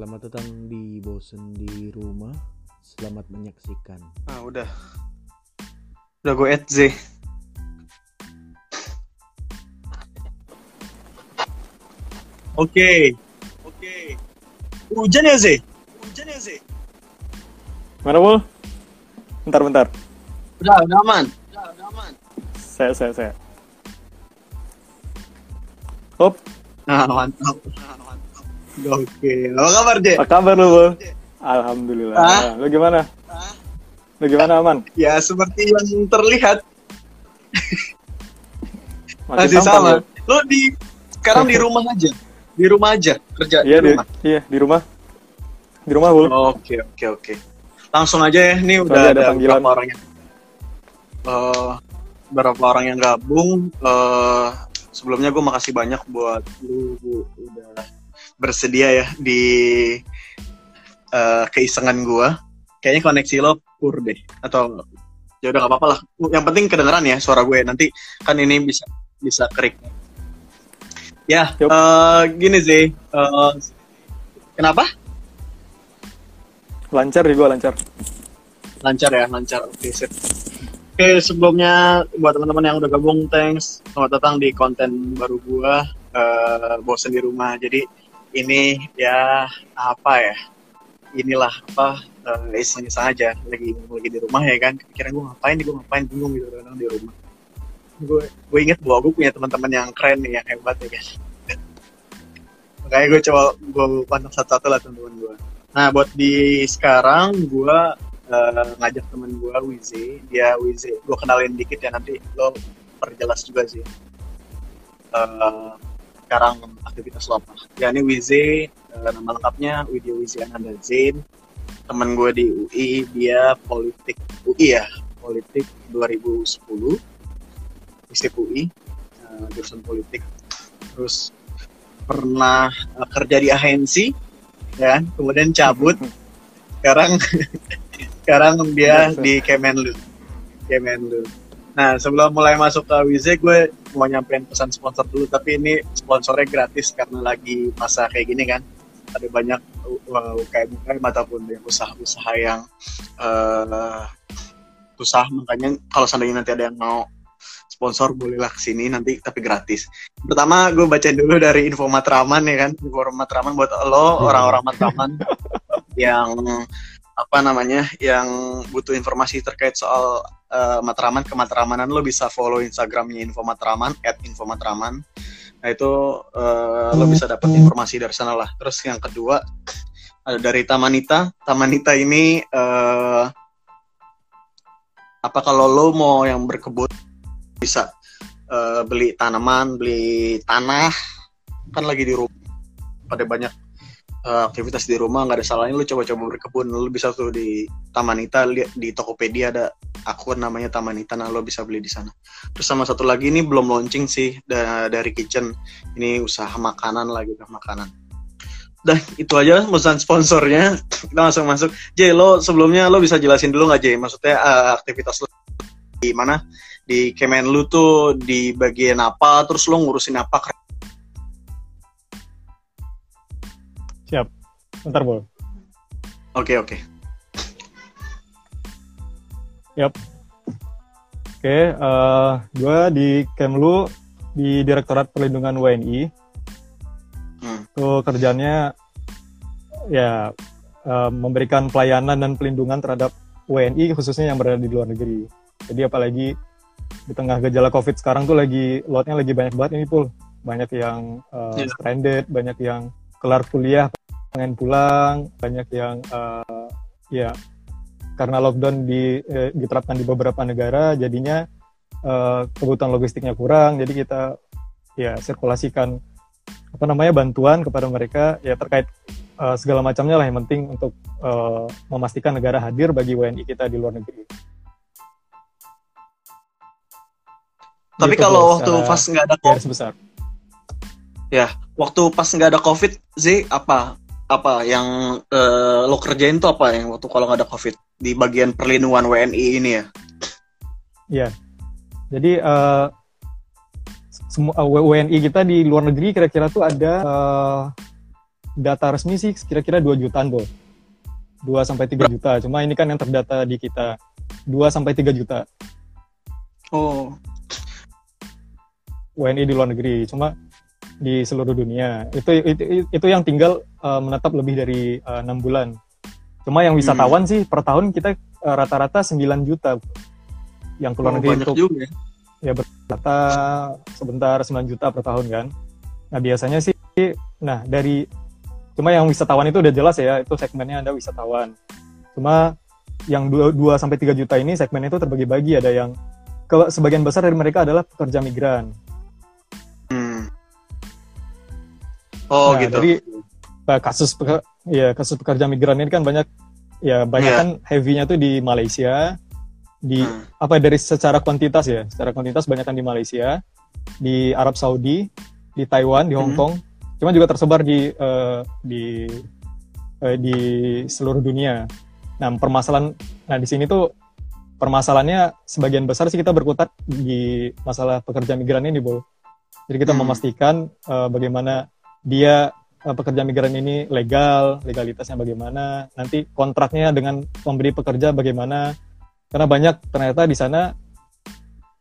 Selamat datang di Bosen di Rumah. Selamat menyaksikan. Ah udah. Udah gue add Z. Oke. Oke. Hujan ya Z? Hujan ya Z? Mana Bul? Bentar, bentar. Udah, udah aman. Udah, udah aman. Saya, saya, saya. Hop, Nah, mantap. Nah, mantap. Oke. Apa kabar, J? apa kabar lu, Bul? Alhamdulillah. Ah. Lu gimana? Ah. Lu gimana, aman? Ya, seperti yang terlihat Makin masih tampan, sama. lu. Di sekarang di rumah aja. Di rumah aja kerja Iya, di di, rumah. iya, di rumah. Di rumah, Bul. Oke oke oke. Langsung aja ya, ini udah ada, ada panggilan. beberapa orang yang eh beberapa orang yang gabung. eh sebelumnya gue makasih banyak buat lu Bu, udah bersedia ya di eh keisengan gue. Kayaknya koneksi lo pur deh atau ya udah nggak apa-apa lah. Yang penting kedengeran ya suara gue. Nanti kan ini bisa bisa kerik. Ya, Yup. eh gini sih. eh, kenapa? Lancar di gua, lancar. lancar ya lancar oke sip oke sebelumnya buat teman-teman yang udah gabung thanks selamat datang di konten baru gua eh bosen di rumah jadi ini ya apa ya inilah apa uh, iseng-iseng aja lagi lagi di rumah ya kan kepikiran gue ngapain gue ngapain bingung gitu kadang di rumah. Gue gue inget bahwa gue punya teman-teman yang keren nih yang hebat ya guys. Makanya gue coba gue pandang satu-satu lah teman-teman gue nah buat di sekarang gue eh, ngajak temen gue Wizi dia Wizi gue kenalin dikit ya nanti lo perjelas juga sih. Eh, sekarang aktivitas lo apa ya ini Wizi eh, nama lengkapnya Widya Wizi Ananda Zain. Temen gue di UI dia politik UI ya politik 2010 FISIP UI jurusan politik. Terus pernah eh, kerja di agensi ya kan? kemudian cabut. Sekarang sekarang dia Biasa. di Kemenlu. Kemenlu nah sebelum mulai masuk ke Wize gue mau nyampein pesan sponsor dulu tapi ini sponsornya gratis karena lagi masa kayak gini kan. Ada banyak UKM UKM ataupun yang usaha-usaha yang uh, susah. Makanya kalau seandainya nanti ada yang mau sponsor bolehlah ke sini nanti tapi gratis. Pertama gue bacain dulu dari info Matraman ya kan. Info Matraman buat lo orang-orang Matraman yang apa namanya yang butuh informasi terkait soal eh, Matraman kematramanan lo bisa follow Instagramnya Info Matraman at Info Matraman. Nah itu eh, lo bisa dapat informasi dari sana lah. Terus yang kedua ada dari Tamanita. Tamanita ini eh, apa kalau lo mau yang berkebun bisa eh, beli tanaman beli tanah. Kan lagi di rumah pada banyak eh, aktivitas di rumah nggak ada salahnya lu coba-coba berkebun. Lu bisa tuh di Tamanita lihat di Tokopedia ada akun namanya Tamanita nah lo bisa beli di sana. Terus sama satu lagi ini belum launching sih da- dari kitchen. Ini usaha makanan lagi gitu makanan. Dah itu aja pesan sponsornya. Kita langsung masuk. J lo sebelumnya lo bisa jelasin dulu nggak J maksudnya eh, aktivitas lo di mana? Di Kemenlu tuh di bagian apa? Terus lo ngurusin apa Siap. Bentar, Bul. oke oke Oke, eh gua di Kemlu di Direktorat Perlindungan WNI. Hmm. Tuh kerjanya ya eh, memberikan pelayanan dan pelindungan terhadap WNI khususnya yang berada di luar negeri. Jadi apalagi di tengah gejala COVID sekarang tuh lagi lotnya lagi banyak banget ini pul. Banyak yang Iya. stranded, banyak yang kelar kuliah pengen pulang, banyak yang eh, ya karena lockdown di, eh, diterapkan di beberapa negara, jadinya eh, kebutuhan logistiknya kurang. Jadi kita ya sirkulasikan apa namanya bantuan kepada mereka ya terkait eh, segala macamnya lah yang penting untuk eh, memastikan negara hadir bagi WNI kita di luar negeri. tapi Gitu, kalau waktu pas nggak ada garis besar. waktu pas nggak ada covid Z apa apa yang eh, lo kerjain tuh apa yang waktu kalau nggak ada covid di bagian perlindungan WNI ini ya Iya. Jadi eh, semua eh, WNI kita di luar negeri kira-kira tuh ada eh, data resmi sih kira-kira 2 jutaan, Bol. 2 sampai 3 juta. Cuma ini kan yang terdata di kita 2 sampai 3 juta. Oh. WNI di luar negeri. Cuma di seluruh dunia. Itu itu, itu yang tinggal uh, menetap lebih dari uh, 6 bulan. Cuma yang wisatawan hmm. sih per tahun kita uh, rata-rata 9 juta yang keluar oh, negeri juga. ya berkata sebentar 9 juta per tahun kan. Nah, biasanya sih nah dari cuma yang wisatawan itu udah jelas ya, itu segmennya ada wisatawan. Cuma yang 2, 2 sampai 3 juta ini segmennya itu terbagi-bagi ada yang ke, sebagian besar dari mereka adalah pekerja migran. Oh, nah, gitu. Jadi kasus ya kasus pekerja migran ini kan banyak ya banyak yeah. kan heavy-nya tuh di Malaysia, di hmm. apa dari secara kuantitas ya secara kuantitas banyak kan di Malaysia di Arab Saudi di Taiwan di Hong hmm. Kong cuma juga tersebar di uh, di uh, di seluruh dunia nah permasalahan nah di sini tuh permasalahannya sebagian besar sih kita berkutat di masalah pekerja migran ini bol jadi kita hmm. memastikan uh, bagaimana dia uh, pekerja migran ini legal legalitasnya bagaimana nanti kontraknya dengan pemberi pekerja bagaimana. Karena banyak ternyata di sana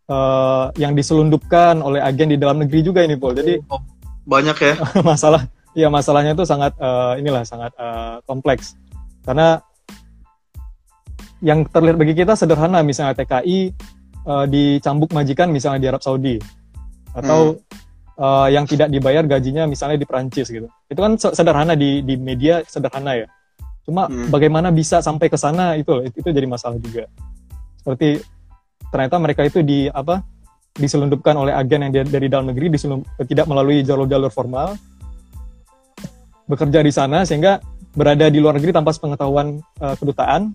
uh, yang diselundupkan oleh agen di dalam negeri juga ini Paul. Jadi oh, banyak ya? masalah ya masalahnya itu sangat uh, inilah sangat uh, kompleks. Karena yang terlihat bagi kita sederhana misalnya TKI uh, dicambuk majikan misalnya di Arab Saudi. Atau hmm. Uh, yang tidak dibayar gajinya misalnya di Perancis gitu. Itu kan sederhana di di media sederhana ya. Cuma hmm. bagaimana bisa sampai ke sana itu itu jadi masalah juga. Seperti ternyata mereka itu di apa diselundupkan oleh agen yang dari dalam negeri tidak melalui jalur-jalur formal bekerja di sana sehingga berada di luar negeri tanpa pengetahuan uh, kedutaan.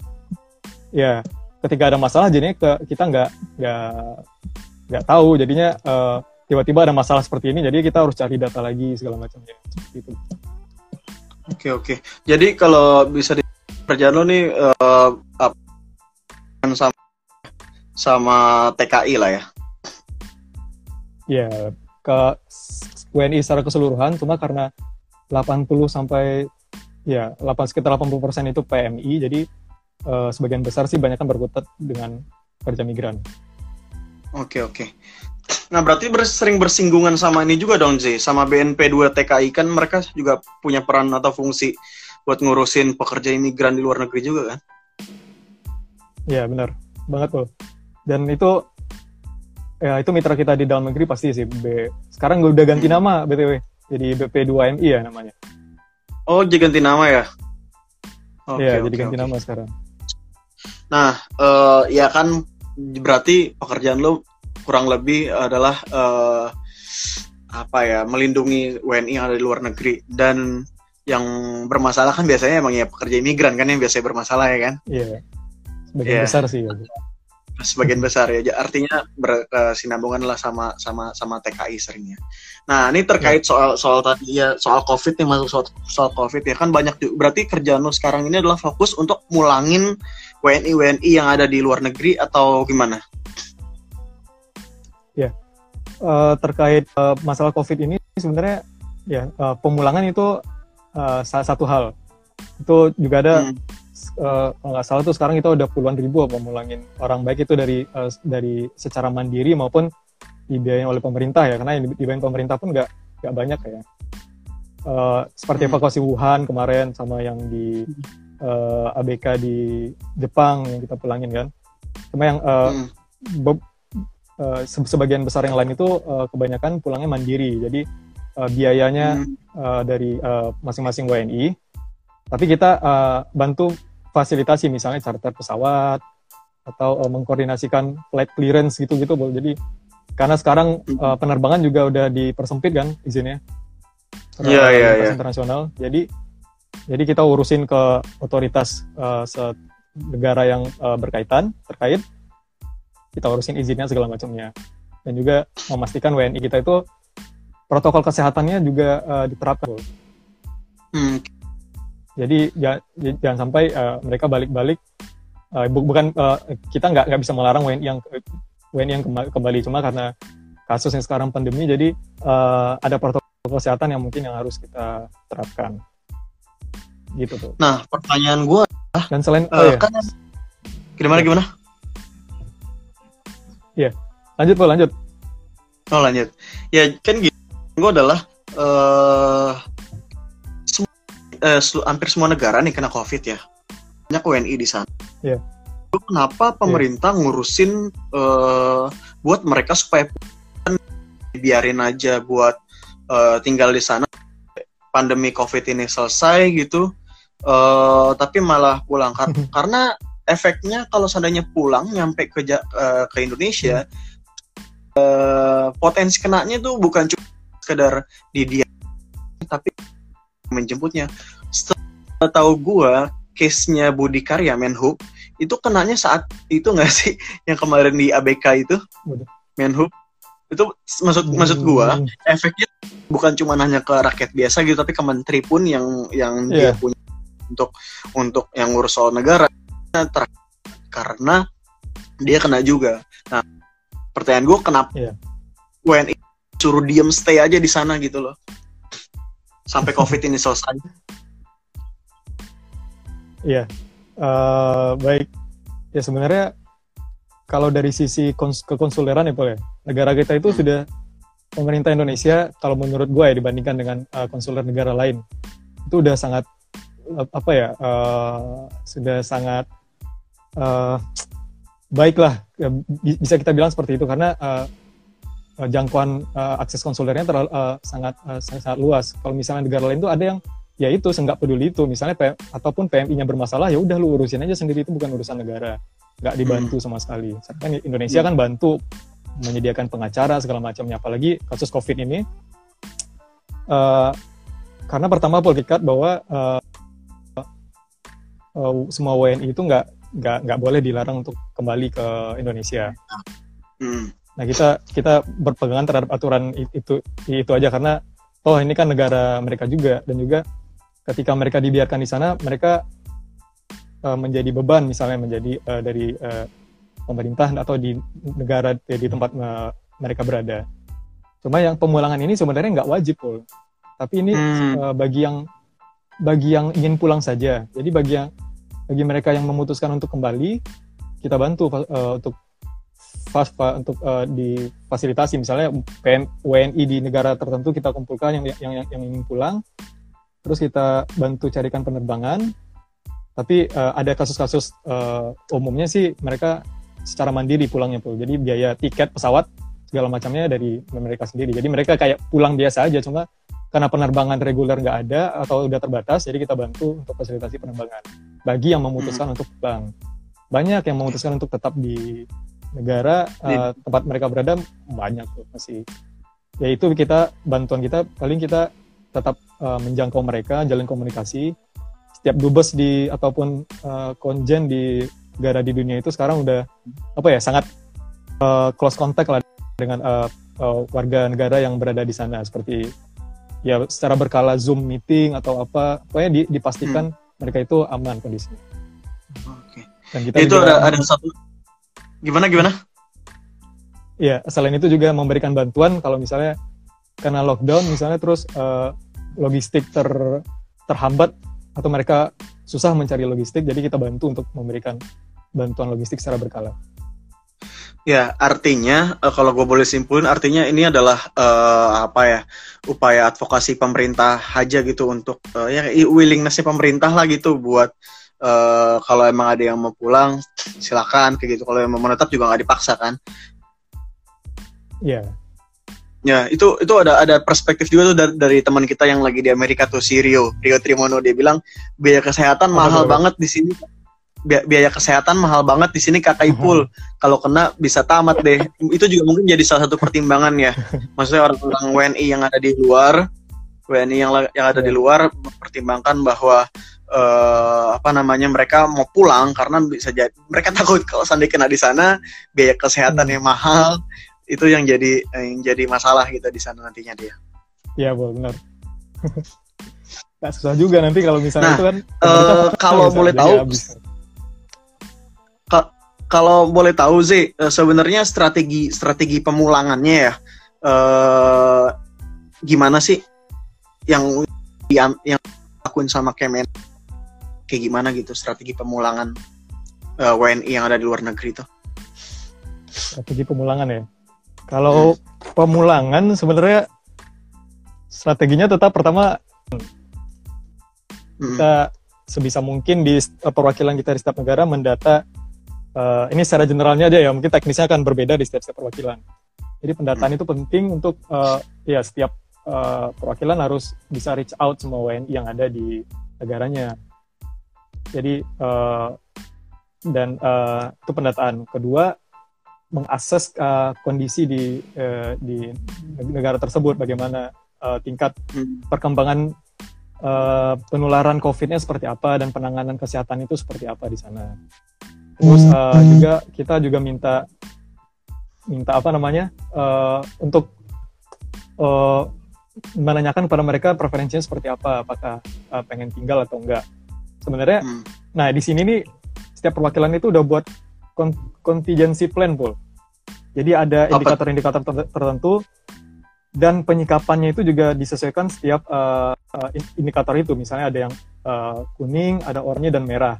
Ya ketika ada masalah jadinya ke, kita nggak nggak nggak tahu. Jadinya uh, tiba-tiba ada masalah seperti ini jadi kita harus cari data lagi segala macamnya gitu oke oke jadi kalau bisa di kerjaan lo nih uh, sama sama TKI lah ya. Ya, ke WNI secara keseluruhan cuma karena 80 sampai ya 8 sekitar 80 persen itu PMI jadi uh, sebagian besar sih banyak kan berkutat dengan kerja migran. Oke oke. Nah berarti ber sering bersinggungan sama ini juga dong Z, sama BNP 2 TKI kan mereka juga punya peran atau fungsi buat ngurusin pekerja imigran di luar negeri juga kan? Ya benar. Banget tuh dan itu ya itu mitra kita di dalam negeri pasti sih B. Sekarang gue udah ganti hmm. nama btw jadi BP2MI ya namanya. Oh jadi ganti nama ya? Okay, ya okay, jadi ganti okay. nama sekarang. Nah uh, ya kan berarti pekerjaan lo kurang lebih adalah uh, apa ya melindungi WNI yang ada di luar negeri. Dan yang bermasalah kan biasanya emang ya pekerja imigran kan yang biasanya bermasalah ya kan? Iya. Yeah. sebagian yeah. besar sih ya sebagian besar ya. Artinya berkesinambungan lah sama sama sama TKI seringnya. Nah ini terkait ya. soal soal tadi ya soal covid nih masuk soal, soal covid ya. Kan banyak berarti kerjaan lo sekarang ini adalah fokus untuk mulangin WNI WNI yang ada di luar negeri atau gimana uh, terkait uh, masalah covid ini sebenarnya ya uh, pemulangan itu uh, salah satu hal. Itu juga ada hmm. uh, nggak salah tuh sekarang kita udah puluhan ribu apa mulangin orang baik itu dari uh, dari secara mandiri maupun dibiayain oleh pemerintah ya karena yang dibiayain pemerintah pun nggak nggak banyak ya. Uh, seperti hmm. evakuasi Wuhan kemarin sama yang di uh, ABK di Jepang yang kita pulangin kan. Cuma yang uh, hmm. Uh, sebagian besar yang lain itu uh, kebanyakan pulangnya mandiri. Jadi uh, biayanya hmm. uh, dari masing-masing uh, WNI tapi kita uh, bantu fasilitasi misalnya charter pesawat atau uh, mengkoordinasikan flight clearance gitu-gitu jadi karena sekarang uh, penerbangan juga udah dipersempit kan izinnya. Iya iya iya. internasional. Jadi jadi kita urusin ke otoritas uh, negara yang uh, berkaitan terkait kita urusin izinnya segala macamnya dan juga memastikan WNI kita itu protokol kesehatannya juga uh, diterapkan. Hmm, jadi jangan sampai uh, mereka balik-balik uh, bu bukan uh, kita nggak nggak bisa melarang WNI yang WNI yang kembali cuma karena kasus yang sekarang pandemi jadi uh, ada protokol kesehatan yang mungkin yang harus kita terapkan gitu tuh. Nah, pertanyaan gue, Dan selain oh uh, ya, kan gimana gimana? Lanjut Paul, lanjut. Oh lanjut. Ya kan gitu. Gue adalah eh sem- eh, selu- hampir semua negara nih kena COVID ya. Banyak WNI di sana. Iya. Lalu Kenapa pemerintah ngurusin eh, buat mereka supaya biarin aja buat eh, tinggal di sana pandemi COVID ini selesai gitu. Eh, tapi malah pulang Kar- karena efeknya kalau seandainya pulang nyampe ke eh, ke Indonesia eh, potensi kenanya tuh bukan cuma sekedar di dia tapi menjemputnya. Setelah tahu gua case-nya Budi Karya Menhub itu kenanya saat itu nggak sih yang kemarin di ABK itu. Menhub. Itu maksud maksud gua Hmm, efeknya bukan cuma hanya ke rakyat biasa gitu tapi ke menteri pun yang yang dia Iya. punya untuk untuk yang ngurus soal negara Ter- karena dia kena juga nah pertanyaan gue kenapa Iya. WNI suruh diem stay aja di sana gitu loh sampai covid ini selesai Iya, Eh, baik. Ya sebenarnya kalau dari sisi kons kekonsuleran ya, Paul ya, negara kita itu Hmm. sudah pemerintah Indonesia kalau menurut gue ya dibandingkan dengan eh, konsuler negara lain itu udah sangat eh, apa ya, eh, sudah sangat eh, baik lah, Ya, bi- bisa kita bilang seperti itu karena eh, jangkauan eh, akses konsulernya terlalu eh, sangat eh, sangat sangat luas. Kalau misalnya negara lain tuh ada yang ya itu nggak peduli itu. Misalnya PM, ataupun PMI-nya bermasalah ya udah lu urusin aja sendiri itu bukan urusan negara. Nggak dibantu sama sekali. Kan Indonesia kan bantu menyediakan pengacara segala macamnya apalagi kasus covid ini. Eh, karena pertama politikat bahwa eh, eh, semua WNI itu nggak nggak nggak boleh dilarang untuk kembali ke Indonesia Hmm. Nah kita kita berpegangan terhadap aturan itu itu aja karena oh ini kan negara mereka juga dan juga ketika mereka dibiarkan di sana mereka eh, menjadi beban misalnya menjadi eh, dari eh, pemerintah atau di negara eh, di tempat eh, mereka berada. Cuma yang pemulangan ini sebenarnya nggak wajib Pul. Tapi ini Hmm. eh, bagi yang bagi yang ingin pulang saja. Jadi bagi yang bagi mereka yang memutuskan untuk kembali kita bantu eh, untuk fas fa- untuk eh, difasilitasi. Misalnya PM, WNI di negara tertentu kita kumpulkan yang yang yang, yang ingin pulang. Terus kita bantu carikan penerbangan. Tapi eh, ada kasus-kasus eh, umumnya sih mereka secara mandiri pulangnya pul. Jadi biaya tiket pesawat segala macamnya dari mereka sendiri. Jadi mereka kayak pulang biasa aja cuma karena penerbangan reguler nggak ada atau udah terbatas jadi kita bantu untuk fasilitasi penerbangan bagi yang memutuskan untuk pulang banyak yang memutuskan untuk tetap di negara eh, tempat mereka berada banyak tuh masih. Ya itu kita bantuan kita paling kita tetap eh, menjangkau mereka jalin komunikasi. Setiap dubes di ataupun eh, konjen di negara di dunia itu sekarang udah apa ya sangat eh, close contact lah dengan eh, eh, warga negara yang berada di sana. Seperti ya secara berkala zoom meeting atau apa pokoknya di- dipastikan mereka itu aman kondisinya Oke. dan kita Itu juga- ada ada satu gimana gimana? Iya, selain itu juga memberikan bantuan kalau misalnya karena lockdown misalnya terus eh, logistik ter terhambat atau mereka susah mencari logistik, jadi kita bantu untuk memberikan bantuan logistik secara berkala. Ya, artinya eh, kalau gue boleh simpulin, artinya ini adalah eh, apa ya upaya advokasi pemerintah aja gitu untuk eh, ya willingnessnya pemerintah lah gitu buat eh, kalau emang ada yang mau pulang silakan kayak gitu. Kalau yang mau menetap juga nggak dipaksa kan. Iya, Ya itu itu ada ada perspektif juga tuh dari, dari teman kita yang lagi di Amerika tuh si Rio Rio Trimono dia bilang biaya kesehatan Apa mahal tuh? banget di sini biaya kesehatan mahal banget di sini kakak Ipul kalau kena bisa tamat deh itu juga mungkin jadi salah satu pertimbangan ya maksudnya orang-orang WNI yang ada di luar WNI yang yang ada di Iya. luar mempertimbangkan bahwa eh, apa namanya mereka mau pulang karena bisa jadi mereka takut kalau seandainya kena di sana biaya kesehatannya mahal itu yang jadi yang jadi masalah gitu di sana nantinya dia. iya benar. Nggak susah juga nanti kalau misalnya Nah, itu kan pemerintah kalau boleh tahu, habis. Kalau boleh tahu sih eh, sebenarnya strategi strategi pemulangannya ya eh gimana sih yang yang yang lakuin sama Kemen kayak gimana gitu strategi pemulangan uh, WNI yang ada di luar negeri itu? Strategi pemulangan ya. Kalau hmm. pemulangan sebenarnya strateginya tetap pertama hmm. kita sebisa mungkin di perwakilan kita di setiap negara mendata uh, ini secara generalnya aja ya mungkin teknisnya akan berbeda di setiap, setiap perwakilan. Jadi pendataan hmm. itu penting untuk uh, ya setiap uh, perwakilan harus bisa reach out semua WNI yang ada di negaranya. Jadi uh, dan uh, itu pendataan. Kedua mengakses uh, kondisi di uh, di negara tersebut bagaimana uh, tingkat hmm. perkembangan uh, penularan COVID-nya seperti apa dan penanganan kesehatan itu seperti apa di sana. Terus uh, juga kita juga minta minta apa namanya uh, untuk uh, menanyakan kepada mereka preferensinya seperti apa, apakah uh, pengen tinggal atau enggak. Sebenarnya, hmm. nah di sini nih setiap perwakilan itu udah buat contingency plan, Pul. Jadi ada indikator-indikator tertentu dan penyikapannya itu juga disesuaikan setiap uh, uh, indikator itu. Misalnya ada yang uh, kuning, ada oranye dan merah.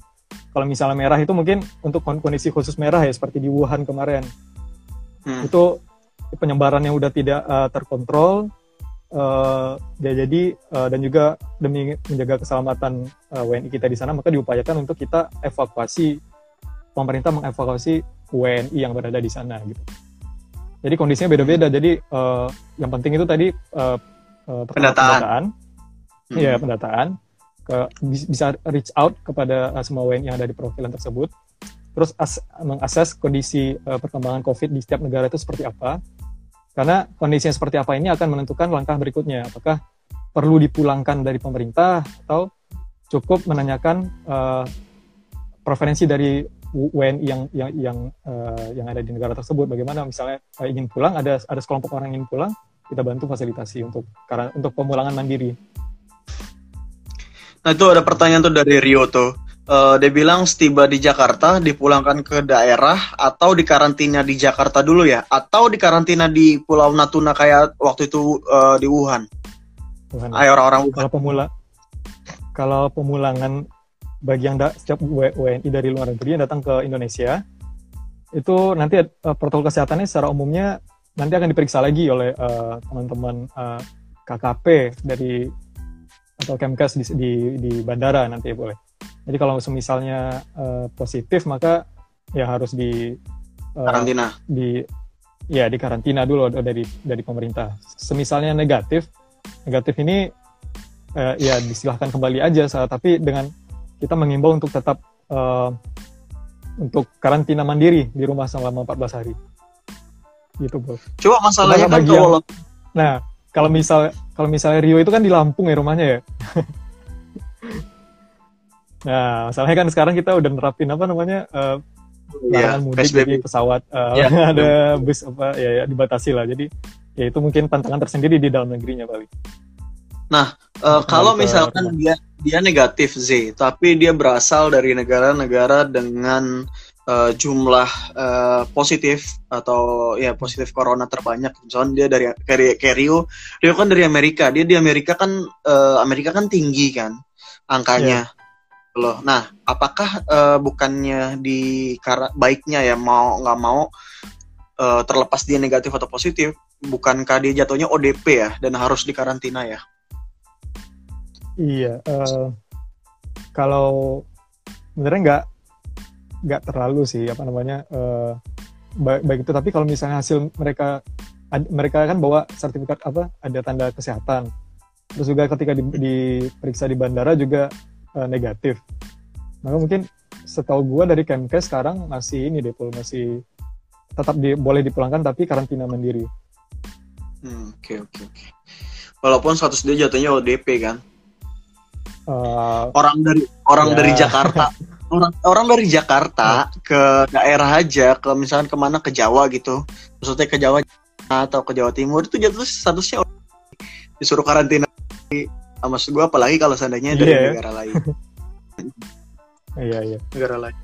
Kalau misalnya merah itu mungkin untuk kondisi khusus merah ya seperti di Wuhan kemarin. Hmm. itu penyebarannya udah tidak uh, terkontrol uh, ya jadi uh, dan juga demi menjaga keselamatan uh, WNI kita di sana maka diupayakan untuk kita evakuasi pemerintah mengevakuasi WNI yang berada di sana gitu. Jadi kondisinya beda-beda. Jadi uh, yang penting itu tadi uh, uh, pendataan. ya pendataan ke, bisa reach out kepada uh, semua WNI yang ada di perwakilan tersebut terus as, mengakses kondisi uh, perkembangan COVID di setiap negara itu seperti apa. Karena kondisinya seperti apa ini akan menentukan langkah berikutnya. Apakah perlu dipulangkan dari pemerintah atau cukup menanyakan uh, preferensi dari WNI yang yang yang uh, yang ada di negara tersebut. Bagaimana misalnya uh, ingin pulang, ada ada sekelompok orang yang ingin pulang, kita bantu fasilitasi untuk karena untuk pemulangan mandiri. Nah itu ada pertanyaan tuh dari Rio tuh uh, dia bilang setiba di Jakarta dipulangkan ke daerah atau dikarantina di Jakarta dulu ya atau dikarantina di Pulau Natuna kayak waktu itu uh, di Wuhan. Wuhan. Ayo orang-orang Kalau pemula kalau pemulangan bagi yang da, setiap WNI dari luar negeri yang datang ke Indonesia itu nanti uh, protokol kesehatannya secara umumnya nanti akan diperiksa lagi oleh teman-teman uh, uh, KKP dari atau Kemkes di, di, di bandara nanti ya boleh. Jadi kalau misalnya uh, positif maka ya harus di uh, karantina. Di ya di karantina dulu dari dari pemerintah. Semisalnya negatif, negatif ini uh, ya disilahkan kembali aja saat tapi dengan kita mengimbau untuk tetap uh, untuk karantina mandiri di rumah selama 14 hari. Gitu, Bro. Coba masalahnya kan kalau Nah, kalau misal kalau misalnya Rio itu kan di Lampung ya rumahnya ya. Nah, masalahnya kan sekarang kita udah nerapin apa namanya uh, larangan yeah, mudik jadi pesawat uh, yeah. ada bus apa ya, ya dibatasi lah. Jadi ya itu mungkin tantangan tersendiri di dalam negerinya Bali. Nah, uh, kalau misalkan dia dia negatif Z, tapi dia berasal dari negara-negara dengan uh, jumlah uh, positif atau ya positif corona terbanyak. Misalnya dia dari kayak Rio, Rio kan dari Amerika. Dia di Amerika kan uh, Amerika kan tinggi kan angkanya. Yeah loh. Nah, apakah uh, bukannya di baiknya ya mau nggak mau uh, terlepas dia negatif atau positif, bukankah dia jatuhnya ODP ya dan harus dikarantina ya? Iya, uh, kalau sebenarnya nggak nggak terlalu sih apa namanya uh, baik, baik itu tapi kalau misalnya hasil mereka ad, mereka kan bawa sertifikat apa ada tanda kesehatan terus juga ketika di, diperiksa di bandara juga uh, negatif. Maka mungkin setahu gue dari Kemkes sekarang masih ini deh, masih tetap di, boleh dipulangkan tapi karantina mandiri. Oke hmm, oke oke. Okay. Walaupun status dia jatuhnya ODP kan. Uh, orang dari orang ya. dari Jakarta orang orang dari Jakarta ke daerah aja ke misalkan ke mana ke Jawa gitu. Maksudnya ke Jawa atau ke Jawa Timur itu jatuh statusnya disuruh karantina maksud gue apalagi kalau seandainya dari yeah. negara lain. Iya iya. Negara lain.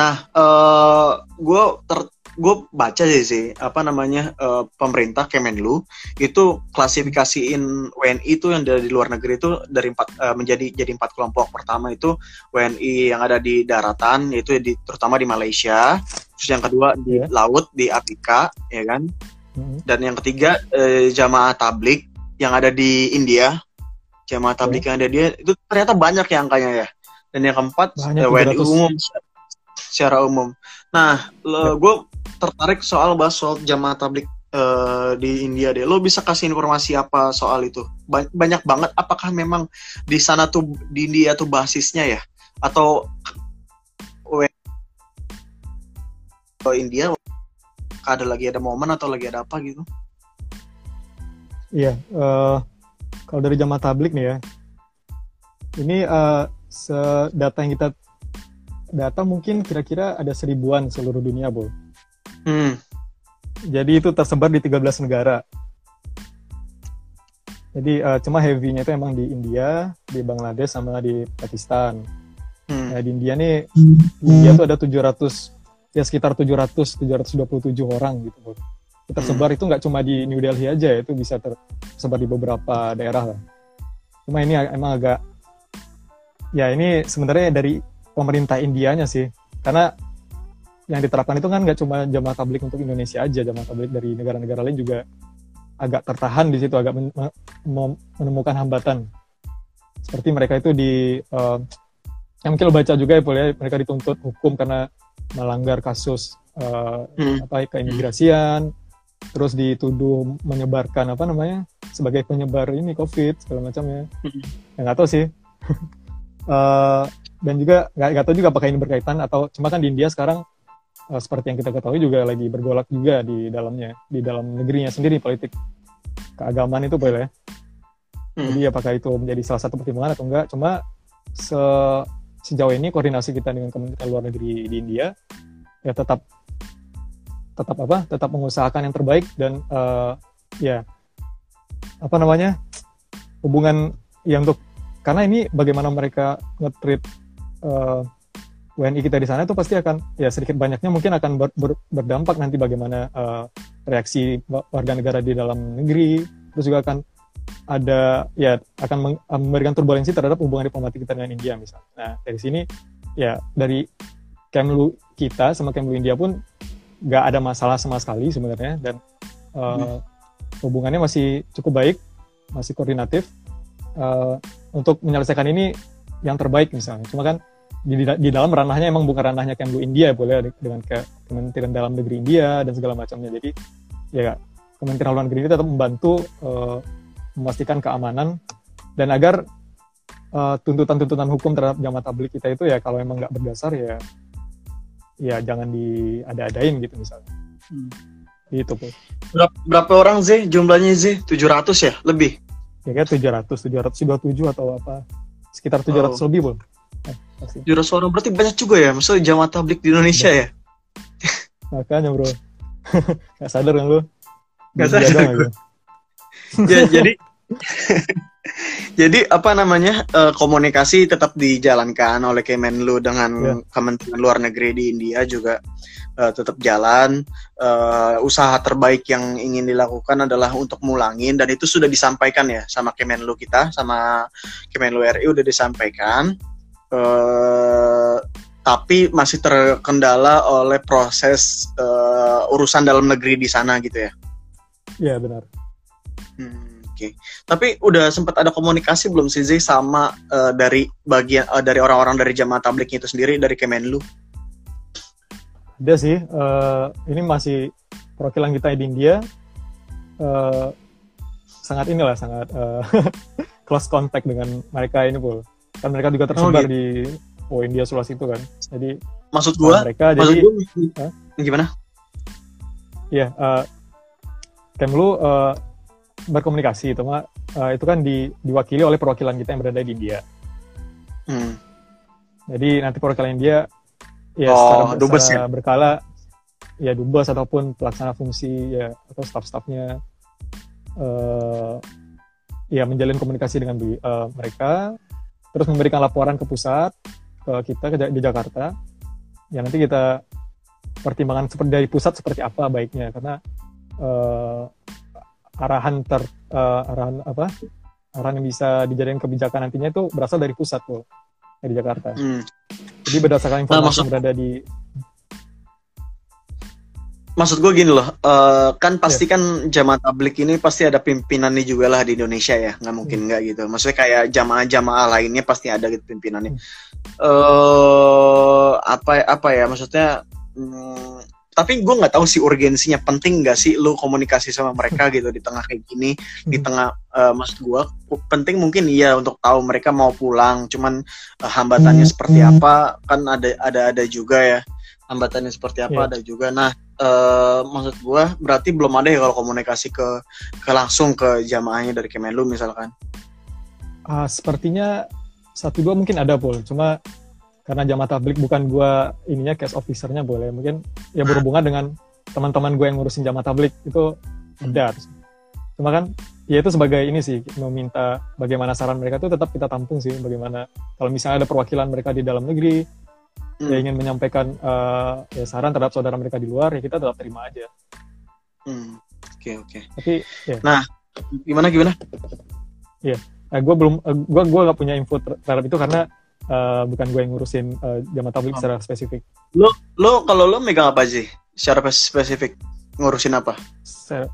Nah uh, eh, gue ter gue baca sih sih apa namanya eh, pemerintah Kemenlu itu klasifikasiin WNI itu yang dari luar negeri itu dari empat eh, menjadi jadi empat kelompok. Pertama itu WNI yang ada di daratan yaitu di terutama di Malaysia. Terus yang kedua di Iya. laut di Afrika, ya kan? Mm-mm. Dan yang ketiga eh, jamaah tablik yang ada di India. Jamaah tablik yang ada di itu ternyata banyak ya angkanya ya. Dan yang keempat Banyak, WNI 300. umum secara umum. Nah, Ya. gue tertarik soal bahas soal jamaah tablik eh, di India deh. Lo bisa kasih informasi apa soal itu? Ba- banyak banget. Apakah memang di sana tuh di India tuh basisnya ya? Atau ke India ada lagi ada momen atau lagi ada apa gitu? Iya, eh, kalau dari jamaah tablik nih ya, ini se- data yang kita data mungkin kira-kira ada seribuan seluruh dunia, Bol. Hmm. Jadi itu tersebar di 13 negara. Jadi eh, cuma heavy-nya itu emang di India, di Bangladesh sama di Pakistan. Hmm. Nah, di India nih, di India tuh ada 700 ya sekitar 700 727 orang gitu. Tersebar itu nggak cuma di New Delhi aja, itu bisa tersebar di beberapa daerah lah. Cuma ini emang agak ya ini sebenarnya dari pemerintah Indianya sih, karena yang diterapkan itu kan nggak cuma jamaah tablik untuk Indonesia aja, jamaah tablik dari negara-negara lain juga agak tertahan di situ, agak men- menemukan hambatan. Seperti mereka itu di eh, yang mungkin lo baca juga ya, Pul, ya, mereka dituntut hukum karena melanggar kasus eh, Hmm. apa keimigrasian, terus dituduh menyebarkan apa namanya sebagai penyebar ini COVID segala macamnya. Hmm. Ya nggak tahu sih. Eh, dan juga nggak tahu juga apakah ini berkaitan atau cuma kan di India sekarang eh, seperti yang kita ketahui juga lagi bergolak juga di dalamnya di dalam negerinya sendiri politik keagamaan itu boleh ya. Hmm. Jadi apakah itu menjadi salah satu pertimbangan atau enggak? Cuma se- sejauh ini koordinasi kita dengan Kementerian Luar Negeri di India ya tetap tetap apa? Tetap mengusahakan yang terbaik dan eh, ya apa namanya hubungan ya untuk karena ini bagaimana mereka nge-treat eh, WNI kita di sana itu pasti akan ya sedikit banyaknya mungkin akan ber- ber- berdampak nanti bagaimana eh, reaksi wa- warga negara di dalam negeri terus juga akan ada ya akan meng- memberikan turbulensi terhadap hubungan diplomatik kita dengan India misalnya. Nah dari sini ya dari Kemlu kita sama Kemlu India pun nggak ada masalah sama sekali sebenarnya dan eh, hubungannya masih cukup baik, masih koordinatif eh, untuk menyelesaikan ini yang terbaik misalnya. Cuma kan di, di- di dalam ranahnya emang bukan ranahnya Kemlu India boleh dengan ke Kementerian Dalam Negeri India dan segala macamnya. Jadi ya Kementerian Luar Negeri ini tetap membantu eh, memastikan keamanan dan agar eh, tuntutan-tuntutan hukum terhadap jamaah tablik kita itu ya kalau emang nggak berdasar ya ya jangan diada-adain gitu misalnya. Hmm. Gitu, Pul. Berapa, berapa orang Z jumlahnya Z? 700 ya? Lebih? Ya kayak 700, 727 atau apa. Sekitar 700 Oh. lebih, Bul. Pasti. 700 orang berarti banyak juga ya? Maksudnya jamaah tablik di Indonesia ya? Makanya, Bro. Gak sadar kan lu? Nggak Dia sadar aja. Ya, jadi jadi apa namanya eh, komunikasi tetap dijalankan oleh Kemenlu dengan Ya. Kementerian Luar Negeri di India juga eh, tetap jalan. Eh, usaha terbaik yang ingin dilakukan adalah untuk mulangin dan itu sudah disampaikan ya sama Kemenlu kita, sama Kemenlu RI udah disampaikan. Eh, tapi masih terkendala oleh proses eh, urusan dalam negeri di sana gitu ya. Iya, benar. Hmm, Oke, tapi udah sempat ada komunikasi belum sih Zee sama eh, dari bagian eh, dari orang-orang dari jamaah tabliknya itu sendiri dari Kemenlu? Ada sih. eh, ini masih perwakilan kita di India. eh, sangat inilah, sangat eh, close contact dengan mereka ini, Pul. Kan mereka juga tersebar gitu. di oh, India Sulawesi itu kan. Jadi, Maksud gua, mereka maksud jadi gua Hah? gimana? Iya, eh, Kemlu eh, berkomunikasi, itu mah eh, itu kan di- diwakili oleh perwakilan kita yang berada di India. Hmm. Jadi nanti perwakilan India ya Oh, secara, dubes secara berkala ya dubes ataupun pelaksana fungsi ya atau staf-stafnya eh, ya menjalin komunikasi dengan eh, mereka, terus memberikan laporan ke pusat ke kita ke di Jakarta. Ya nanti kita pertimbangan seperti dari pusat seperti apa baiknya karena uh, arahan ter uh, arahan apa arahan yang bisa dijadikan kebijakan nantinya itu berasal dari pusat tuh dari Jakarta. Hmm. Jadi berdasarkan informasi Nah, maksud- yang berada di Maksud gue gini loh, eh, kan pasti kan jamaah tablik ini pasti ada pimpinannya juga lah di Indonesia ya, nggak mungkin nggak gitu. Maksudnya kayak jamaah-jamaah lainnya pasti ada gitu pimpinannya. Eh apa apa ya maksudnya? hmm, tapi gue nggak tahu sih urgensinya penting nggak sih lu komunikasi sama mereka gitu di tengah kayak gini, di Hmm. tengah eh, maksud gue penting mungkin iya untuk tahu mereka mau pulang, cuman eh, hambatannya seperti apa kan ada ada ada juga ya hambatannya seperti apa Iya. ada juga. Nah eh maksud gua berarti belum ada ya kalau komunikasi ke ke langsung ke jamaahnya dari Kemenlu misalkan. Ah, sepertinya satu dua mungkin ada pul cuma karena jamaah tablik bukan gua ininya case officernya boleh mungkin ya berhubungan dengan teman-teman gue yang ngurusin jamaah tablik itu ada cuma kan ya itu sebagai ini sih meminta bagaimana saran mereka itu tetap kita tampung sih bagaimana kalau misalnya ada perwakilan mereka di dalam negeri Hmm. ya ingin menyampaikan eh, ya, saran terhadap saudara mereka di luar ya kita tetap terima aja Hmm, Oke oke. tapi ya Gimana gimana? eh, gue belum eh, gue gue nggak punya info ter- terhadap itu karena eh, bukan gue yang ngurusin eh, jamaah tablik Oh. secara spesifik Lo kalau lo megang apa sih? Secara spesifik ngurusin apa? Se-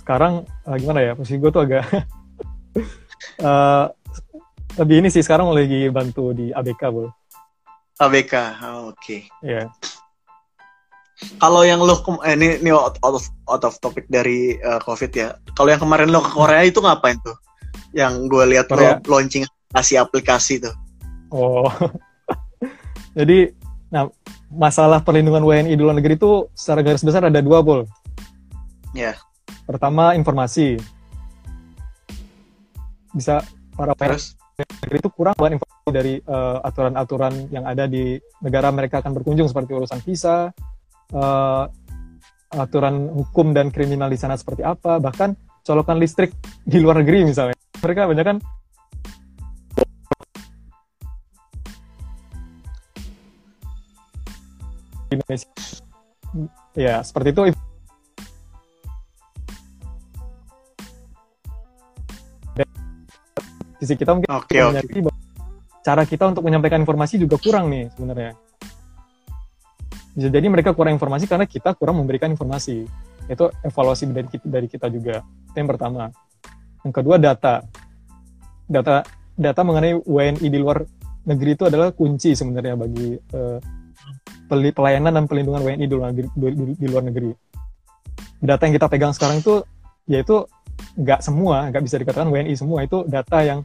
sekarang eh, gimana ya posisi gue tuh agak eh, lebih ini sih sekarang lagi bantu di ABK bol ABK. Oh, Oke. ya Kalau yang lo eh, ini ini out of out of topic dari eh, COVID ya. Kalau yang kemarin lo ke Korea itu ngapain tuh? Yang gue lihat lo launching aplikasi tuh. oh jadi nah masalah perlindungan WNI di luar negeri itu secara garis besar ada dua bol Ya. pertama informasi bisa para Terus? negeri itu kurang banget informasi dari eh, aturan-aturan yang ada di negara mereka akan berkunjung seperti urusan visa, eh, aturan hukum dan kriminal di sana seperti apa, bahkan colokan listrik di luar negeri misalnya. Mereka banyak kan Indonesia. Ya, seperti itu sisi kita mungkin Oke oke. Cara kita untuk menyampaikan informasi juga kurang nih sebenarnya. Jadi mereka kurang informasi karena kita kurang memberikan informasi. Itu evaluasi dari kita, dari kita juga. Itu yang pertama. Yang kedua data. Data data mengenai WNI di luar negeri itu adalah kunci sebenarnya bagi peli- pelayanan dan pelindungan WNI di luar negeri, di, di- di luar negeri. Data yang kita pegang sekarang itu yaitu nggak semua, nggak bisa dikatakan WNI semua itu data yang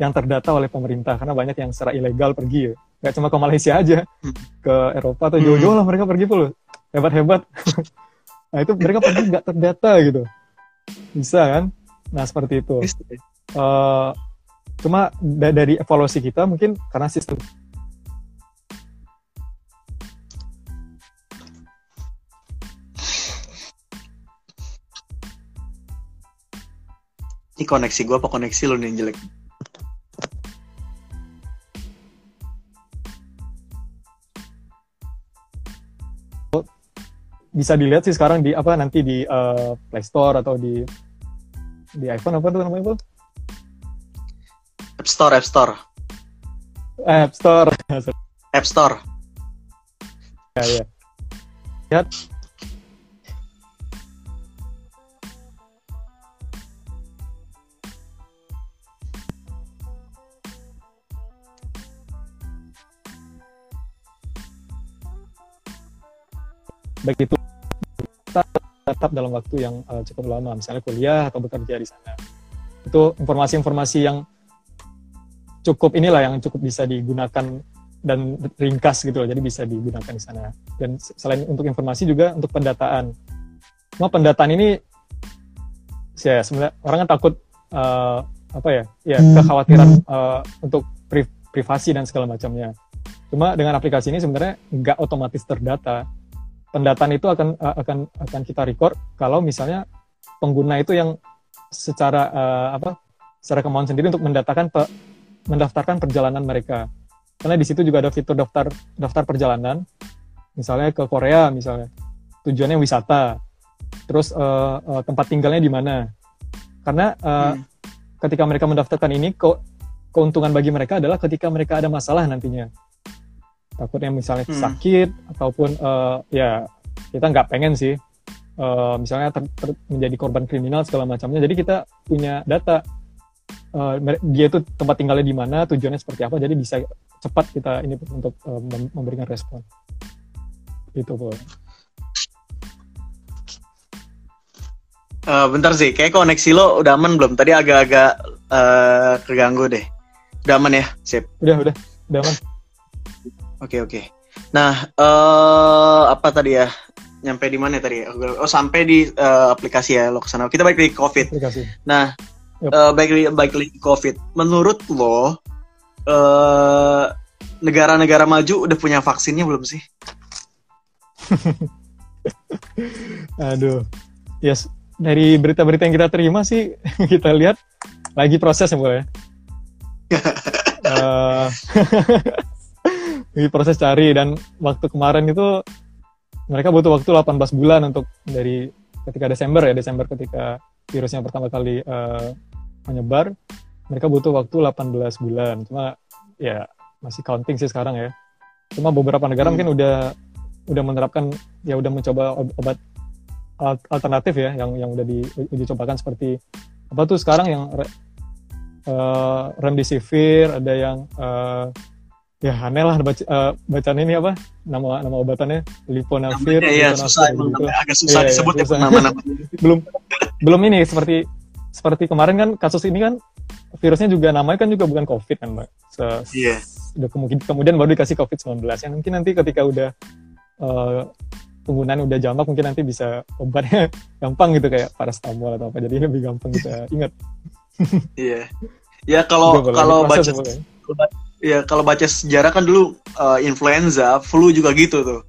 yang terdata oleh pemerintah karena banyak yang secara ilegal pergi ya. Nggak cuma ke Malaysia aja, Hmm. ke Eropa atau jauh-jauh lah mereka pergi puluh. Hebat-hebat. nah itu mereka pergi nggak terdata gitu. Bisa kan? Nah seperti itu. Eh, cuma da- dari evaluasi kita mungkin karena sistem Ini koneksi gua apa koneksi lo nih yang jelek? Bisa dilihat sih sekarang di apa nanti di eh, Play Store atau di di iPhone apa tuh namanya? App Store, App Store, App Store. App Store. ya, ya. Lihat baik itu tetap dalam waktu yang eh, cukup lama, misalnya kuliah atau bekerja di sana. Itu informasi-informasi yang cukup inilah yang cukup bisa digunakan dan ringkas gitu loh, jadi bisa digunakan di sana. Dan selain untuk informasi juga untuk pendataan. Cuma pendataan ini ya sebenarnya orang kan takut eh, apa ya, ya kekhawatiran eh, untuk pri- privasi dan segala macamnya. Cuma dengan aplikasi ini sebenarnya nggak otomatis terdata. Pendataan itu akan eh, akan akan kita record kalau misalnya pengguna itu yang secara eh, apa secara kemauan sendiri untuk mendatakan pe- mendaftarkan perjalanan mereka. Karena di situ juga ada fitur daftar daftar perjalanan. Misalnya ke Korea misalnya. Tujuannya wisata. Terus uh, uh, tempat tinggalnya di mana. Karena uh, hmm. ketika mereka mendaftarkan ini kok keuntungan bagi mereka adalah ketika mereka ada masalah nantinya takutnya misalnya hmm. sakit ataupun uh, ya kita nggak pengen sih uh, misalnya ter, ter, menjadi korban kriminal segala macamnya jadi kita punya data uh, dia itu tempat tinggalnya di mana tujuannya seperti apa jadi bisa cepat kita ini untuk uh, memberikan respon itu bu Uh, bentar sih, kayak koneksi lo udah aman belum? Tadi agak-agak uh, keganggu deh. Udah aman ya, sip. Udah, udah, udah aman. Oke oke. Nah uh, apa tadi ya? Nyampe di mana tadi? Oh sampai di uh, aplikasi ya lo ke sana. Kita balik lagi COVID. Aplikasi. Nah yep. uh, balik lagi balik lagi COVID. Menurut lo negara negara-negara maju udah punya vaksinnya belum sih? Aduh, yes dari berita-berita yang kita terima sih kita lihat lagi proses ya, ya. uh, di proses cari dan waktu kemarin itu mereka butuh waktu 18 bulan untuk dari ketika Desember ya Desember ketika virusnya pertama kali uh, menyebar mereka butuh waktu 18 bulan cuma ya masih counting sih sekarang ya cuma beberapa negara hmm. mungkin udah udah menerapkan ya udah mencoba obat alternatif ya yang yang udah diuji cobakan seperti apa tuh sekarang yang uh, remdesivir ada yang uh, ya aneh lah baca, uh, bacaan ini apa? Nama nama obatannya? Liponavir ya, susah gitu. agak susah ya, disebut ya, nama-nama belum belum ini seperti seperti kemarin kan kasus ini kan virusnya juga namanya kan juga bukan covid kan mbak? Se yeah. udah kemudian kemudian baru dikasih covid 19 yang mungkin nanti ketika udah uh, penggunaan udah jamak mungkin nanti bisa obatnya gampang gitu kayak parastamol atau apa. Jadi lebih gampang kita ingat. Iya. Ya kalau kalau baca ya kalau baca sejarah kan dulu uh, influenza, flu juga gitu tuh.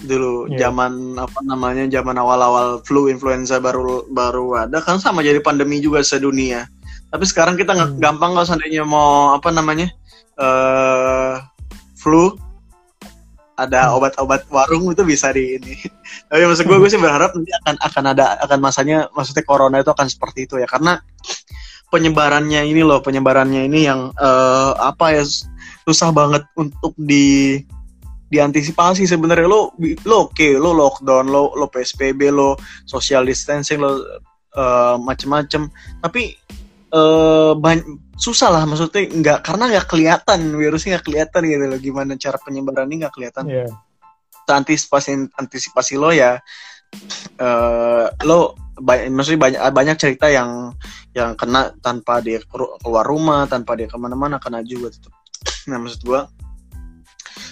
Dulu yeah. zaman apa namanya zaman awal-awal flu influenza baru baru ada kan sama jadi pandemi juga sedunia. Tapi sekarang kita nggak hmm. gampang kalau seandainya mau apa namanya uh, flu ada hmm. obat-obat warung itu bisa di ini. Tapi maksud gue gue sih berharap nanti akan akan ada akan masanya maksudnya corona itu akan seperti itu ya karena penyebarannya ini loh penyebarannya ini yang uh, apa ya susah banget untuk di diantisipasi sebenarnya. Lo lo oke okay, lo lockdown lo lo psbb lo social distancing lo uh, macem-macem. Tapi uh, susah lah maksudnya nggak karena nggak kelihatan virusnya nggak kelihatan gitu loh. Gimana cara penyebarannya nggak kelihatan. Yeah. antisipasi antisipasi lo ya uh, lo banyak, maksudnya banyak banyak cerita yang yang kena tanpa dia keluar rumah tanpa dia ke mana-mana kena juga tetap nah maksud gue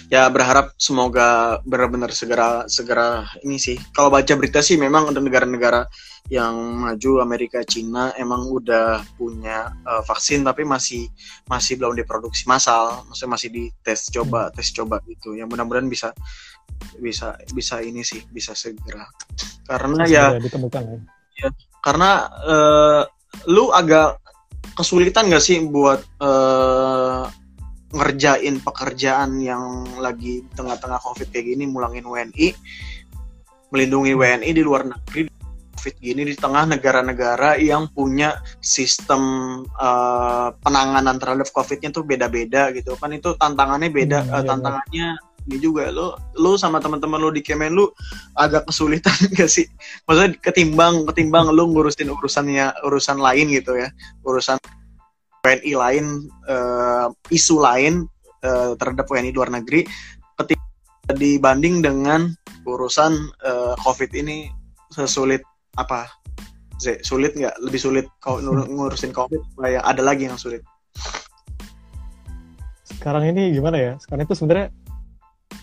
ya berharap semoga benar-benar segera segera ini sih. Kalau baca berita sih memang untuk negara-negara yang maju Amerika Cina emang udah punya uh, vaksin tapi masih masih belum diproduksi massal. Maksudnya masih di tes coba hmm. tes coba gitu. Yang mudah-mudahan bisa bisa bisa ini sih bisa segera. Karena ya, ditemukan ya. Ya. Karena uh, lu agak kesulitan gak sih buat uh, ngerjain pekerjaan yang lagi tengah-tengah covid kayak gini mulangin WNI melindungi WNI di luar negeri covid gini di tengah negara-negara yang punya sistem uh, penanganan terhadap covidnya tuh beda-beda gitu kan. Itu tantangannya beda hmm, uh, tantangannya ini juga lo lo sama teman-teman lo di Kemen lo agak kesulitan gak sih maksudnya ketimbang ketimbang lo ngurusin urusannya urusan lain gitu ya urusan WNI lain uh, isu lain uh, terhadap WNI luar negeri ketika dibanding dengan urusan uh, COVID ini sesulit apa? Z, sulit nggak? Lebih sulit kau ngurusin COVID? Kayak ada lagi yang sulit. Sekarang ini gimana ya? Sekarang itu sebenarnya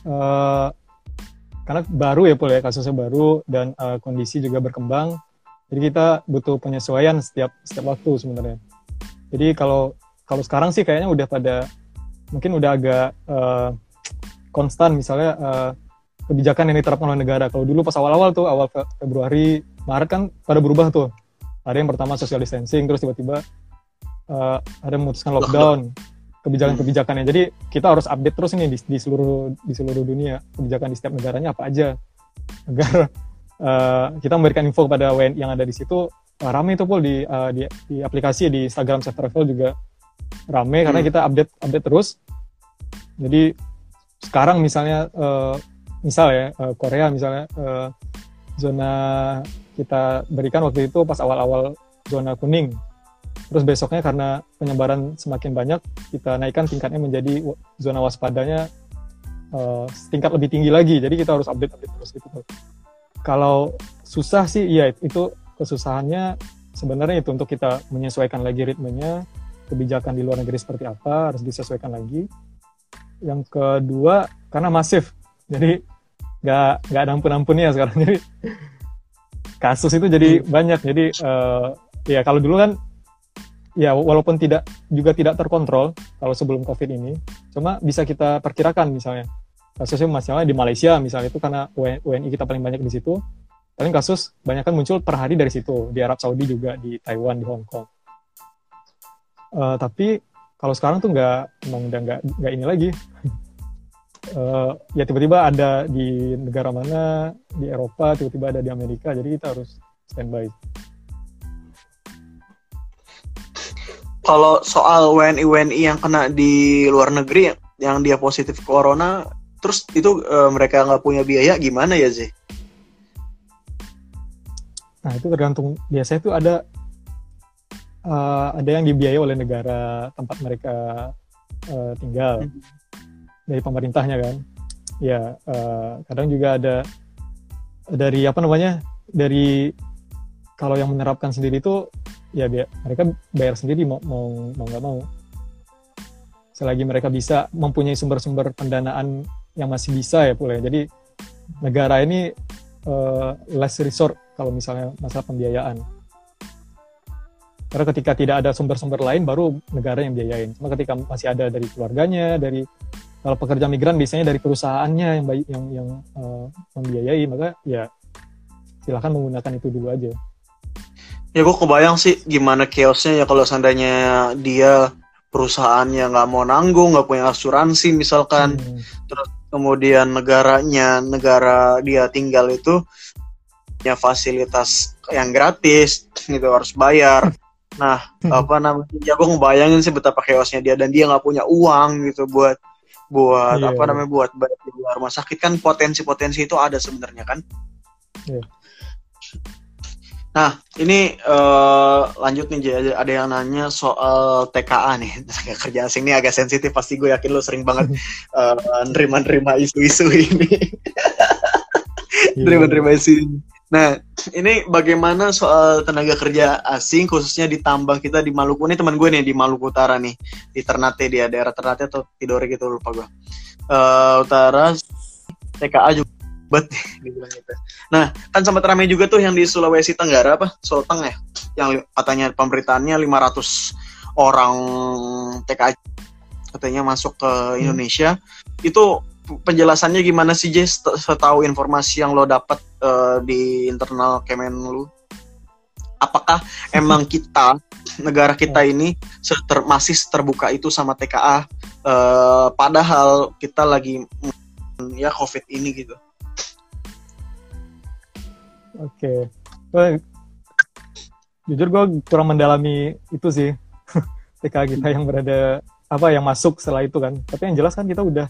uh, karena baru ya Pul ya kasusnya baru dan uh, kondisi juga berkembang. Jadi kita butuh penyesuaian setiap setiap waktu sebenarnya jadi kalau kalau sekarang sih kayaknya udah pada mungkin udah agak uh, konstan misalnya uh, kebijakan yang diterapkan oleh negara. Kalau dulu pas awal-awal tuh awal Februari, Maret kan pada berubah tuh. Ada yang pertama social distancing, terus tiba-tiba uh, ada memutuskan lockdown. Kebijakan-kebijakannya. Jadi kita harus update terus ini di, di seluruh di seluruh dunia kebijakan di setiap negaranya apa aja agar uh, kita memberikan info kepada WNI yang ada di situ. Uh, rame itu pul di, uh, di di aplikasi di Instagram Safe Travel juga rame hmm. karena kita update update terus. Jadi sekarang misalnya uh, misal ya uh, Korea misalnya uh, zona kita berikan waktu itu pas awal-awal zona kuning. Terus besoknya karena penyebaran semakin banyak, kita naikkan tingkatnya menjadi zona waspadanya uh, tingkat lebih tinggi lagi. Jadi kita harus update-update terus gitu. Kalau susah sih, iya itu kesusahannya sebenarnya itu untuk kita menyesuaikan lagi ritmenya, kebijakan di luar negeri seperti apa harus disesuaikan lagi. Yang kedua karena masif, jadi nggak nggak ada ampun-ampunnya sekarang. Jadi kasus itu jadi hmm. banyak jadi uh, ya kalau dulu kan ya walaupun tidak juga tidak terkontrol kalau sebelum covid ini. Cuma bisa kita perkirakan misalnya. Kasusnya masalahnya di Malaysia misalnya itu karena WNI kita paling banyak di situ. Paling kasus banyak kan muncul per hari dari situ. Di Arab Saudi juga di Taiwan di Hong Kong. Uh, tapi kalau sekarang tuh nggak emang udah nggak nggak ini lagi. Uh, ya tiba-tiba ada di negara mana di Eropa tiba-tiba ada di Amerika jadi kita harus standby kalau soal WNI WNI yang kena di luar negeri yang dia positif corona terus itu uh, mereka nggak punya biaya gimana ya sih nah itu tergantung. Biasanya itu ada uh, ada yang dibiayai oleh negara tempat mereka uh, tinggal. Hmm. Dari pemerintahnya kan? Ya uh, kadang juga ada dari apa namanya dari kalau yang menerapkan sendiri itu ya biar, mereka bayar sendiri mau mau mau nggak mau. Selagi mereka bisa mempunyai sumber-sumber pendanaan yang masih bisa ya pula jadi negara ini uh, last resort kalau misalnya masalah pembiayaan. Karena ketika tidak ada sumber-sumber lain baru negara yang biayain. Cuma ketika masih ada dari keluarganya dari kalau pekerja migran biasanya dari perusahaannya yang yang yang uh, membiayai maka ya silahkan menggunakan itu dulu aja ya gue kebayang sih gimana chaosnya ya kalau seandainya dia perusahaannya nggak mau nanggung nggak punya asuransi misalkan hmm. terus kemudian negaranya negara dia tinggal itu punya fasilitas yang gratis gitu harus bayar nah hmm. apa namanya ya gue ngebayangin sih betapa chaosnya dia dan dia nggak punya uang gitu buat buat yeah. apa namanya buat bayar di rumah sakit kan potensi-potensi itu ada sebenarnya kan. Yeah. Nah, ini uh, lanjut nih ada yang nanya soal TKA nih. Kerja asing ini agak sensitif pasti gue yakin lo sering banget uh, nerima-nerima isu-isu ini. Iya. Nerima-nerima isu ini. Nah, ini bagaimana soal tenaga kerja asing khususnya di tambang kita di Maluku ini teman gue nih di Maluku Utara nih di Ternate dia daerah Ternate atau Tidore gitu lupa gue. Uh, utara TKA juga bet dibilang gitu. Nah, kan sempat ramai juga tuh yang di Sulawesi Tenggara apa? Sulteng ya. Yang katanya pemberitaannya 500 orang TKA katanya masuk ke hmm. Indonesia. Hmm. Itu penjelasannya gimana sih Jess setahu informasi yang lo dapat uh, di internal Kemenlu apakah emang kita negara kita ini seter, masih terbuka itu sama TKA uh, eh, padahal kita lagi ya COVID ini gitu oke. Okay. jujur gue kurang mendalami itu sih. TKA kita yang berada apa yang masuk setelah itu kan. Tapi yang jelas kan kita udah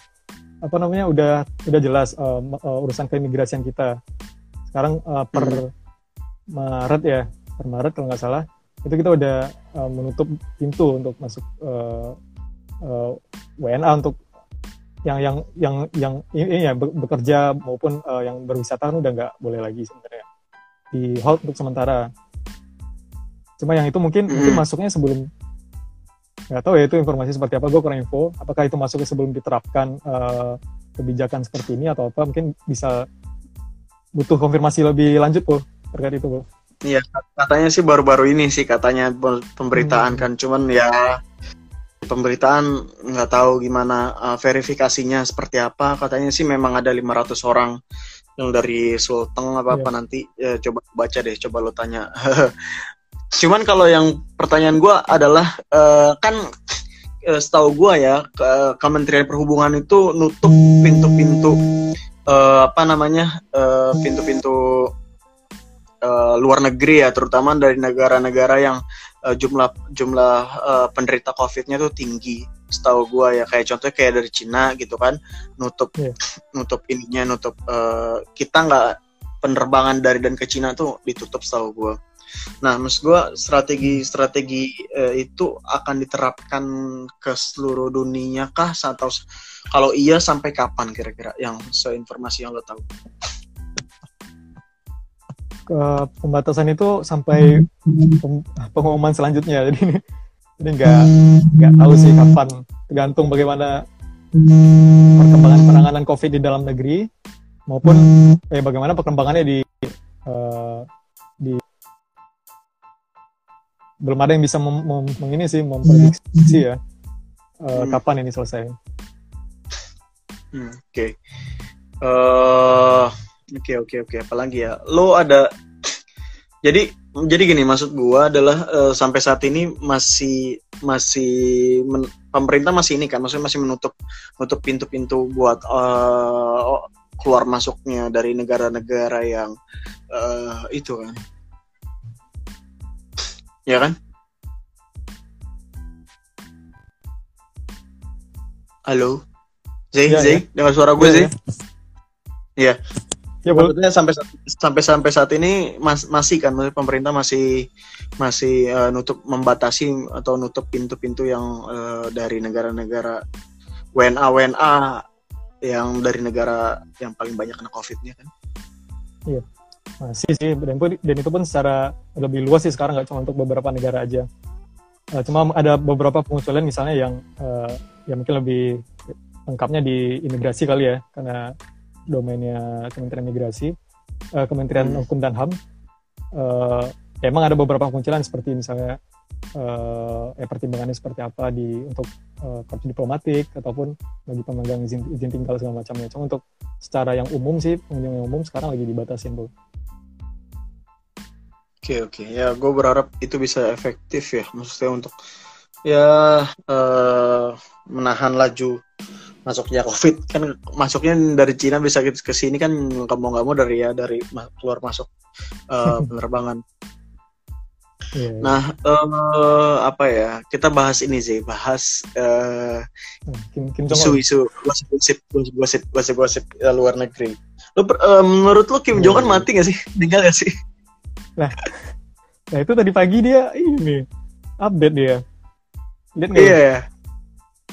apa namanya udah udah jelas uh, uh, urusan keimigrasian kita. Sekarang uh, per hmm. Maret ya per Maret kalau nggak salah itu kita udah uh, menutup pintu untuk masuk uh, uh, WNA untuk yang yang yang yang ini ya bekerja maupun uh, yang berwisata kan udah nggak boleh lagi sebenarnya di hold untuk sementara. Cuma yang itu mungkin mungkin masuknya sebelum nggak tahu ya itu informasi seperti apa gue kurang info. Apakah itu masuk sebelum diterapkan uh, kebijakan seperti ini atau apa mungkin bisa butuh konfirmasi lebih lanjut po terkait itu po Iya katanya sih baru-baru ini sih katanya pemberitaan hmm. kan. Cuman ya pemberitaan nggak tahu gimana uh, verifikasinya seperti apa. Katanya sih memang ada 500 orang yang dari Sulteng apa apa yeah. nanti ya, coba baca deh coba lo tanya Cuman kalau yang pertanyaan gue adalah uh, kan eh, setahu gua ya ke- Kementerian Perhubungan itu nutup pintu-pintu eh, apa namanya pintu-pintu eh, luar negeri ya terutama dari negara-negara yang eh, jumlah jumlah eh, penderita COVID-nya tuh tinggi setahu gua ya kayak contohnya kayak dari Cina gitu kan nutup Iya. nutup ininya nutup eh, kita nggak penerbangan dari dan ke Cina tuh ditutup setahu gua Nah, maksud gue strategi-strategi eh, itu akan diterapkan ke seluruh dunia kah? Atau kalau iya sampai kapan kira-kira? Yang seinformasi yang lo tahu? ke pembatasan itu sampai pem- pengumuman selanjutnya jadi ini nggak nggak tahu sih kapan tergantung bagaimana perkembangan penanganan covid di dalam negeri maupun eh, bagaimana perkembangannya di eh, di belum ada yang bisa mem, mem- meng- ini sih memprediksi ya eh, Hmm. kapan ini selesai Hmm, Oke. Eh, Oke oke oke. Apalagi ya? Lo ada. Jadi jadi gini maksud gua adalah eh, sampai saat ini masih masih men- pemerintah masih ini kan, maksudnya masih menutup menutup pintu-pintu buat eh, keluar masuknya dari negara-negara yang eh, itu kan. Ya kan? Halo. Zay, Ya, Zay, dengar suara gue, Iya, Zay? ya. Iya. Ya Maksudnya sampai sampai sampai saat ini mas- masih kan pemerintah masih masih eh, nutup membatasi atau nutup pintu-pintu yang eh, dari negara-negara WNA WNA yang dari negara yang paling banyak kena COVID-nya kan. Masih sih, dan, dan itu pun secara lebih luas sih sekarang nggak cuma untuk beberapa negara aja. Eh, cuma ada beberapa pengusulan misalnya yang eh, yang mungkin lebih lengkapnya di imigrasi kali ya, karena domainnya Kementerian Migrasi, eh, Kementerian Hmm. Hukum dan HAM. Eh, ya emang ada beberapa pengusulan seperti misalnya eh, ya pertimbangannya seperti apa di untuk eh, kartu diplomatik ataupun bagi pemegang izin, izin tinggal segala macamnya. Cuma untuk secara yang umum sih pengunjung yang umum sekarang lagi dibatasin tuh. Oke oke ya gue berharap itu bisa efektif ya maksudnya untuk ya eh, menahan laju masuknya COVID kan masuknya dari Cina bisa ke sini kan mau nggak mau dari ya dari keluar masuk eh, penerbangan. Iya. Nah eh, apa ya kita bahas ini sih bahas eh, Nah, Kim, Kim Jong Un. isu-isu gosip gosip gosip gosip luar negeri. Lu eh, menurut lu Kim Jong Un Hmm. mati gak sih? Tinggal gak sih? Nah itu tadi pagi dia ini update dia. Lihat nggak? Iya ya.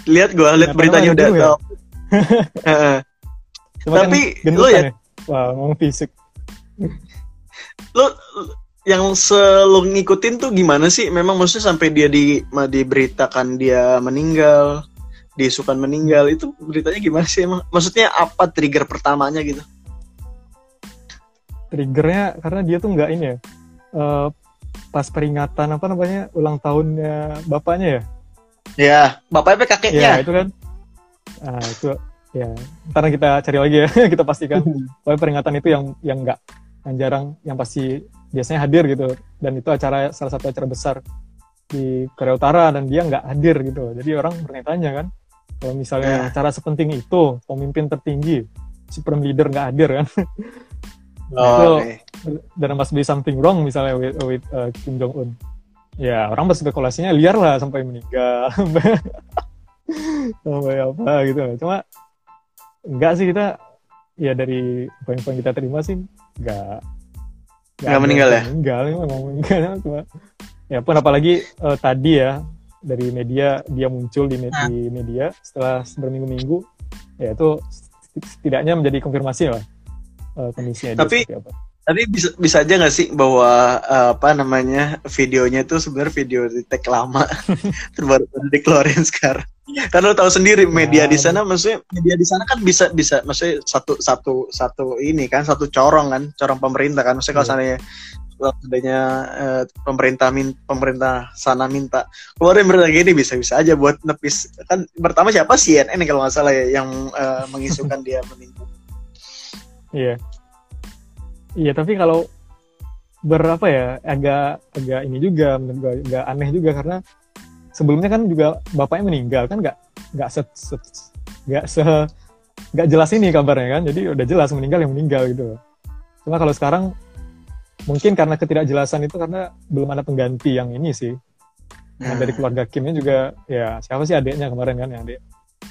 Lihat gua lihat beritanya udah ya? tahu. Cuma Tapi kan lo ya- Wah ngomong fisik. lu yang selalu ngikutin tuh gimana sih? Memang maksudnya sampai dia di diberitakan dia meninggal, diisukan meninggal itu beritanya gimana sih emang? Maksudnya apa trigger pertamanya gitu? Triggernya karena dia tuh nggak ini ya. eh, pas peringatan apa namanya ulang tahunnya bapaknya ya. Ya, bapaknya apa kakeknya? Iya itu kan. Nah itu ya. Ntar kita cari lagi ya kita pastikan. Pokoknya peringatan itu yang yang nggak yang jarang yang pasti biasanya hadir gitu dan itu acara salah satu acara besar di Korea Utara dan dia nggak hadir gitu jadi orang bertanya kan kalau misalnya Ya. acara sepenting itu pemimpin tertinggi supreme leader nggak hadir kan Oh, Itu- oke. dan must be something wrong misalnya with, with uh, Kim Jong Un ya orang berspekulasinya liar lah sampai meninggal sampai apa gitu cuma enggak sih kita ya dari poin-poin kita terima sih enggak Nggak meninggal ya? meninggal memang meninggal cuma ya pun apalagi eh, tadi ya dari media dia muncul di, me- Ah. di media setelah berminggu-minggu ya itu setidaknya menjadi konfirmasi lah eh, kondisinya dia Tapi- seperti apa. Tapi bisa bisa aja nggak sih bahwa eh, apa namanya videonya itu sebenarnya video di tag lama terus baru baru dikeluarin sekarang. Karena lo tahu sendiri media di sana maksudnya media di sana kan bisa bisa maksudnya satu satu satu ini kan satu corong kan corong pemerintah kan maksudnya kalau Iya. seandainya kalau seandainya eh, pemerintah min, pemerintah sana minta keluarin berita gini bisa bisa aja buat nepis kan pertama siapa CNN kalau nggak salah ya yang eh, mengisukan dia meninggal. Iya. Iya, tapi kalau berapa ya agak agak ini juga menurut agak aneh juga karena sebelumnya kan juga bapaknya meninggal kan nggak nggak se se- nggak se nggak jelas ini kabarnya kan. Jadi udah jelas meninggal yang meninggal gitu cuma kalau sekarang mungkin karena ketidakjelasan itu karena belum ada pengganti yang ini sih. Yang dari keluarga Kimnya juga ya siapa sih adiknya kemarin kan yang adik?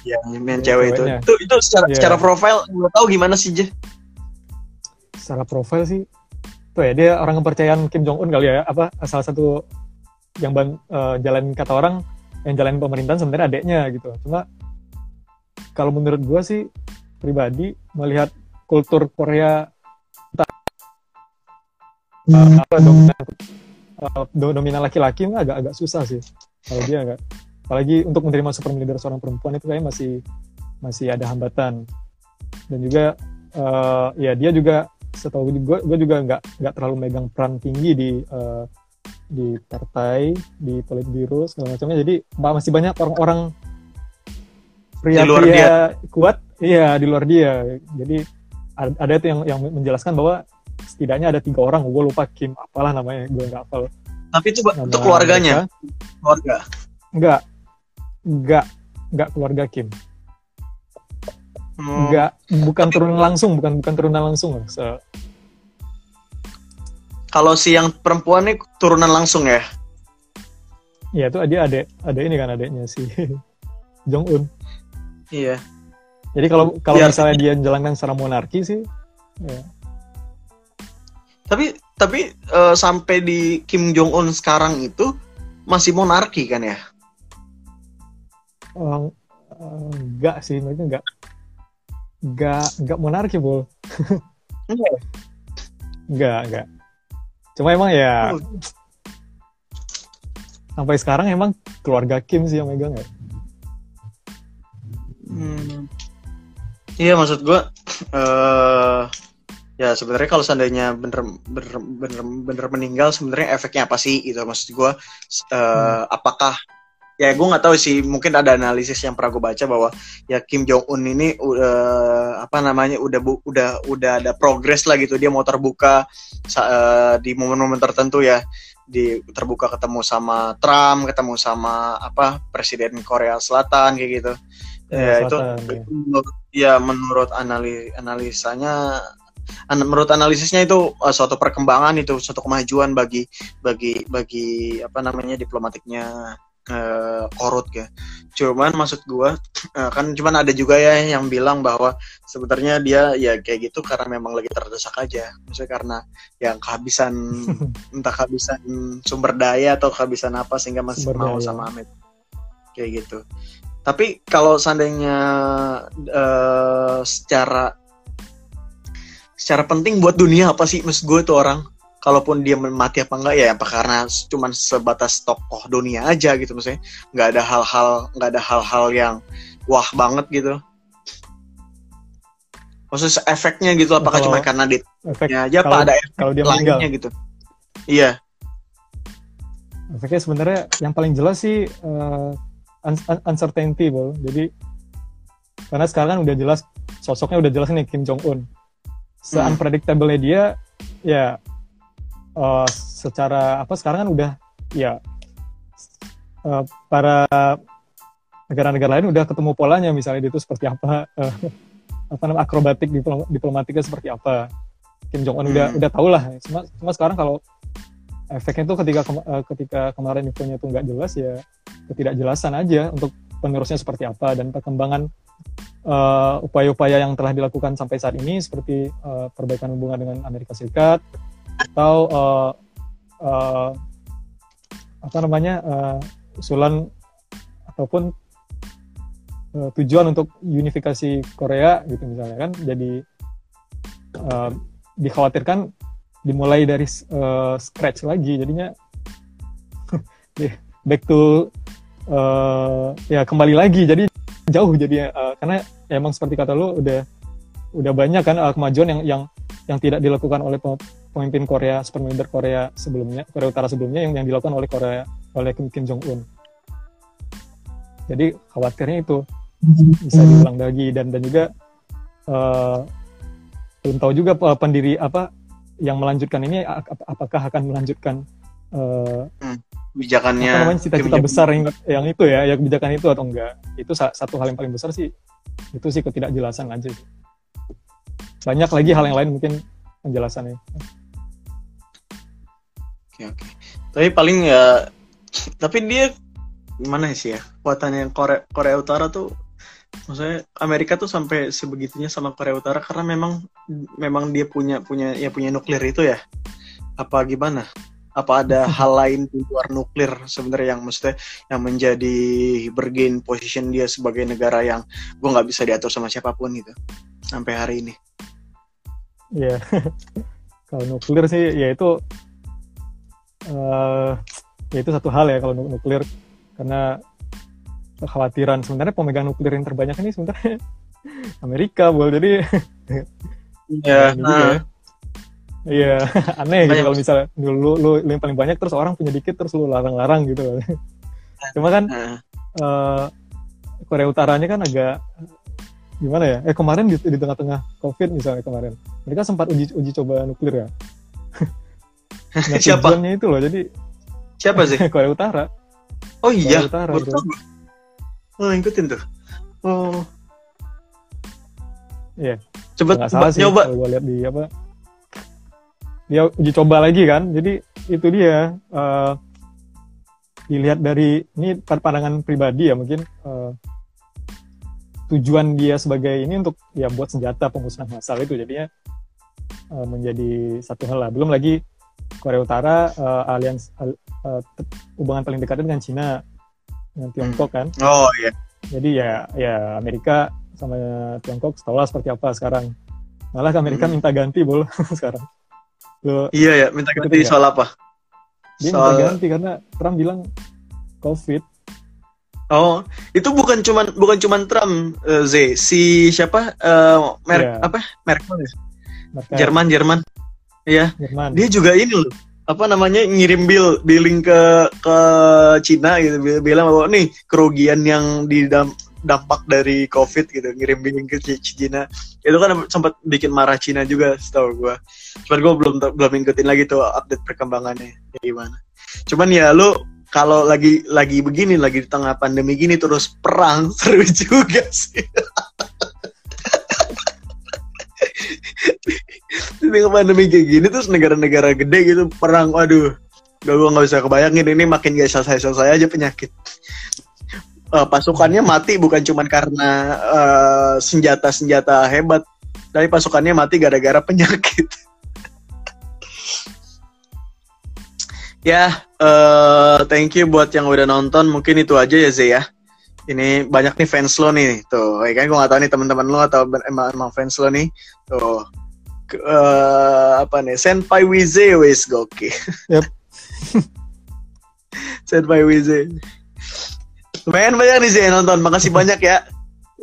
Ya main Ya, cewek itu. Itu itu secara Iya. secara profile gue tahu gimana sih Je secara profil sih tuh ya dia orang kepercayaan Kim Jong Un kali ya apa salah satu yang ban, eh, jalan kata orang yang jalan pemerintahan sebenarnya adiknya gitu. Cuma kalau menurut gua sih pribadi melihat kultur Korea entah, eh, apa dominan do- dominan laki-laki mah agak agak susah sih. Kalau dia agak apalagi untuk menerima super leader seorang perempuan itu kayaknya masih masih ada hambatan. Dan juga eh, ya dia juga setahu gue gue juga nggak nggak terlalu megang peran tinggi di eh, di partai di politbiro segala macamnya. Jadi ma- masih banyak orang-orang Di luar pria-pria kuat iya di luar dia. Jadi ada, ada itu yang yang menjelaskan bahwa setidaknya ada tiga orang. Gue lupa Kim apalah namanya gue nggak hafal tapi itu nama itu keluarganya? mereka. keluarga? Nggak. Nggak nggak keluarga Kim Hmm. nggak bukan turunan langsung bukan bukan turunan langsung. Se- kalau si yang perempuan nih turunan langsung ya Ya itu dia ada ada ini kan adiknya si Jong Un. iya Jadi kalau kalau Iya, misalnya dia menjalankan secara monarki sih, ya, tapi tapi eh, sampai di Kim Jong Un sekarang itu masih monarki kan ya eh, enggak sih, mereka enggak enggak enggak monarki bol. Enggak ya? Enggak enggak. Cuma emang ya Oh. sampai sekarang emang keluarga Kim sih yang megang ya. Hmm. Iya maksud gue eh ya sebenarnya kalau seandainya bener bener bener bener meninggal sebenarnya efeknya apa sih gitu maksud gue eh apakah ya gue nggak tahu sih. Mungkin ada analisis yang pernah gue baca bahwa ya Kim Jong Un ini udah apa namanya udah bu- udah udah ada progres lah gitu. Dia mau terbuka eh, di momen-momen tertentu ya. Di terbuka ketemu sama Trump ketemu sama apa presiden Korea Selatan kayak gitu. Ya itu Selatan, ya. menurut ya menurut anali analisanya an- menurut analisisnya itu uh, suatu perkembangan itu suatu kemajuan bagi bagi bagi apa namanya diplomatiknya uh, korut ya. Cuman maksud gua uh, kan cuman ada juga ya yang bilang bahwa sebenarnya dia ya kayak gitu karena memang lagi terdesak aja. Maksudnya karena yang kehabisan entah kehabisan sumber daya atau kehabisan apa sehingga masih Sumber mau daya. sama Amit. Kayak gitu. Tapi kalau seandainya eh, secara secara penting buat dunia apa sih? Maksud gue tuh orang kalaupun dia mati apa enggak ya apa karena cuman sebatas tokoh dunia aja gitu maksudnya nggak ada hal-hal nggak ada hal-hal yang wah banget gitu maksudnya efeknya gitu apakah Kalau cuma karena dia Efek aja apa kalau- ada efek kalau dia meninggal. lainnya gitu iya Efeknya sebenarnya yang paling jelas sih un- uncertainty, bol. Jadi karena sekarang kan udah jelas sosoknya udah jelas nih Kim Jong Un. Se unpredictable dia, ya eh, secara apa sekarang kan udah ya eh, para negara-negara lain udah ketemu polanya misalnya dia itu seperti apa eh, apa namanya akrobatik diplom- diplomatiknya seperti apa. Kim Jong Un udah Hmm. udah tau lah. Cuma cuma sekarang kalau efeknya tuh ketika kema- ketika kemarin infonya tuh nggak jelas ya ketidakjelasan aja untuk penerusnya seperti apa dan perkembangan upaya-upaya yang telah dilakukan sampai saat ini seperti eh, perbaikan hubungan dengan Amerika Serikat atau eh, eh, apa namanya eh, usulan ataupun eh, tujuan untuk unifikasi Korea gitu misalnya kan jadi eh, dikhawatirkan dimulai dari uh, scratch lagi jadinya. Back to uh, ya kembali lagi jadi jauh jadi uh, karena emang seperti kata lu udah udah banyak kan uh, kemajuan yang yang yang tidak dilakukan oleh pemimpin Korea super leader Korea sebelumnya Korea Utara sebelumnya yang yang dilakukan oleh Korea oleh Kim, Kim Jong Un jadi khawatirnya itu bisa diulang lagi dan dan juga uh, belum tahu juga uh, pendiri apa yang melanjutkan ini ap- ap- apakah akan melanjutkan uh, Hmm. kebijakannya apa namanya cita-cita besar yang yang itu ya, ya kebijakan itu atau enggak? Itu sa- satu hal yang paling besar sih. Itu sih ketidakjelasan aja. sih. Banyak lagi hal yang lain mungkin penjelasannya. Oke oke. Tapi paling ya, tapi dia gimana sih ya? Kekuatannya Korea Korea Utara tuh, maksudnya Amerika tuh sampai sebegitunya sama Korea Utara karena memang memang dia punya punya ya punya nuklir itu ya. Apa gimana? Apa ada hal lain di luar nuklir sebenarnya yang maksudnya yang menjadi bergain position dia sebagai negara yang gue nggak bisa diatur sama siapa pun gitu sampai hari ini. Iya. kalau nuklir sih ya itu eh ya itu satu hal ya kalau nu- nuklir karena kekhawatiran sebenarnya pemegang nuklir yang terbanyak ini sebenarnya Amerika, bol. Jadi Ya, ini juga ya. Iya, aneh gitu kalau misalnya dulu lu, lu yang paling banyak terus orang punya dikit terus lu larang-larang gitu. Cuma kan nah, eh, Korea Utaranya kan agak gimana ya? Eh kemarin di, di tengah-tengah COVID misalnya kemarin, mereka sempat uji uji coba nuklir ya. Nah, Siapa? itu loh, jadi siapa sih? Korea Utara. Oh iya, Korea Utara, baru gua. Oh ngikutin tuh. Oh. Iya. Coba Nggak salah sih nyoba. kalau gue lihat di apa. Dia uji coba lagi kan, jadi itu dia. eh, dilihat dari ini pandangan pribadi ya mungkin eh, tujuan dia sebagai ini untuk ya buat senjata pemusnahan massal itu jadinya eh, menjadi satu hal lah. Belum lagi Korea Utara eh, alians al- te- hubungan paling dekatnya dengan Cina dengan Tiongkok kan. Oh iya. Jadi ya ya Amerika sama Tiongkok setahulah seperti apa sekarang. Malah Amerika Hmm. minta ganti bol sekarang. Lo Iya ya, minta ganti soal apa? dia Soal- minta ganti karena Trump bilang COVID. Oh, itu bukan cuman bukan cuman Trump, eh, Z. Si siapa? Eh, merek Iya. apa? Merkel ya? Jerman, Jerman. Iya, Jerman. dia juga ini loh. Apa namanya? ngirim bill billing ke ke Cina gitu. Bil- Bilang bahwa nih kerugian yang didam- dampak dari COVID gitu, ngirim billing ke Cina. Itu kan sempat bikin marah Cina juga, setahu gua. Cuman gua belum belum ngikutin lagi tuh update perkembangannya kayak gimana. Cuman ya lu kalau lagi lagi begini lagi di tengah pandemi gini terus perang seru juga sih. Tengah pandemi kayak gini terus negara-negara gede gitu perang, waduh, gak gua nggak bisa kebayangin ini makin gak selesai-selesai aja penyakit. Eh, pasukannya mati bukan cuman karena eh, senjata-senjata hebat, tapi pasukannya mati gara-gara penyakit. ya, eh thank you buat yang udah nonton. Mungkin itu aja ya Zee ya. Ini banyak nih fans lo nih, tuh. Ya kan gue gak tahu nih teman-teman lo atau emang, emang fans lo nih, tuh. Eh, apa nih? Senpai Wize wis gokil. Yep. Senpai Wize. Lumayan banyak nih yang nonton. Makasih banyak ya.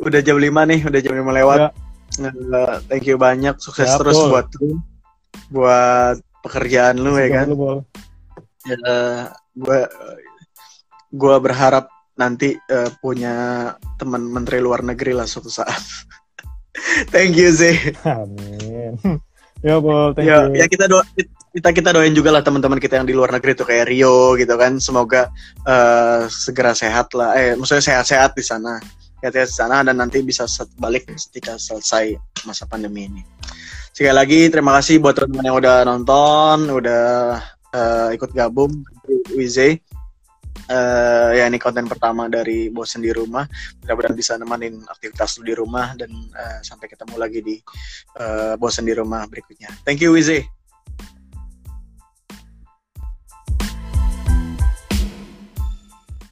Udah jam 5 nih, udah jam 5 lewat. Ya. Eh, thank you banyak. Sukses Ya, terus Bol. buat lu. Buat pekerjaan lu ya kan. Bol. Ya, gua gua berharap nanti eh, punya teman menteri luar negeri lah suatu saat. thank you Zee. Amin. ya, Bol. Thank ya, you. ya kita doa kita kita doain juga lah teman-teman kita yang di luar negeri tuh kayak Rio gitu kan. Semoga eh, segera sehat lah. Eh, maksudnya sehat-sehat di sana. Sehat-sehat di sana dan nanti bisa balik ketika selesai masa pandemi ini. Sekali lagi terima kasih buat teman-teman yang udah nonton, udah eh, ikut gabung Wize. Eh, ya ini konten pertama dari bosen di rumah. Mudah-mudahan bisa nemenin aktivitas lu di rumah dan eh, sampai ketemu lagi di eh, bosen di rumah berikutnya. Thank you Wize.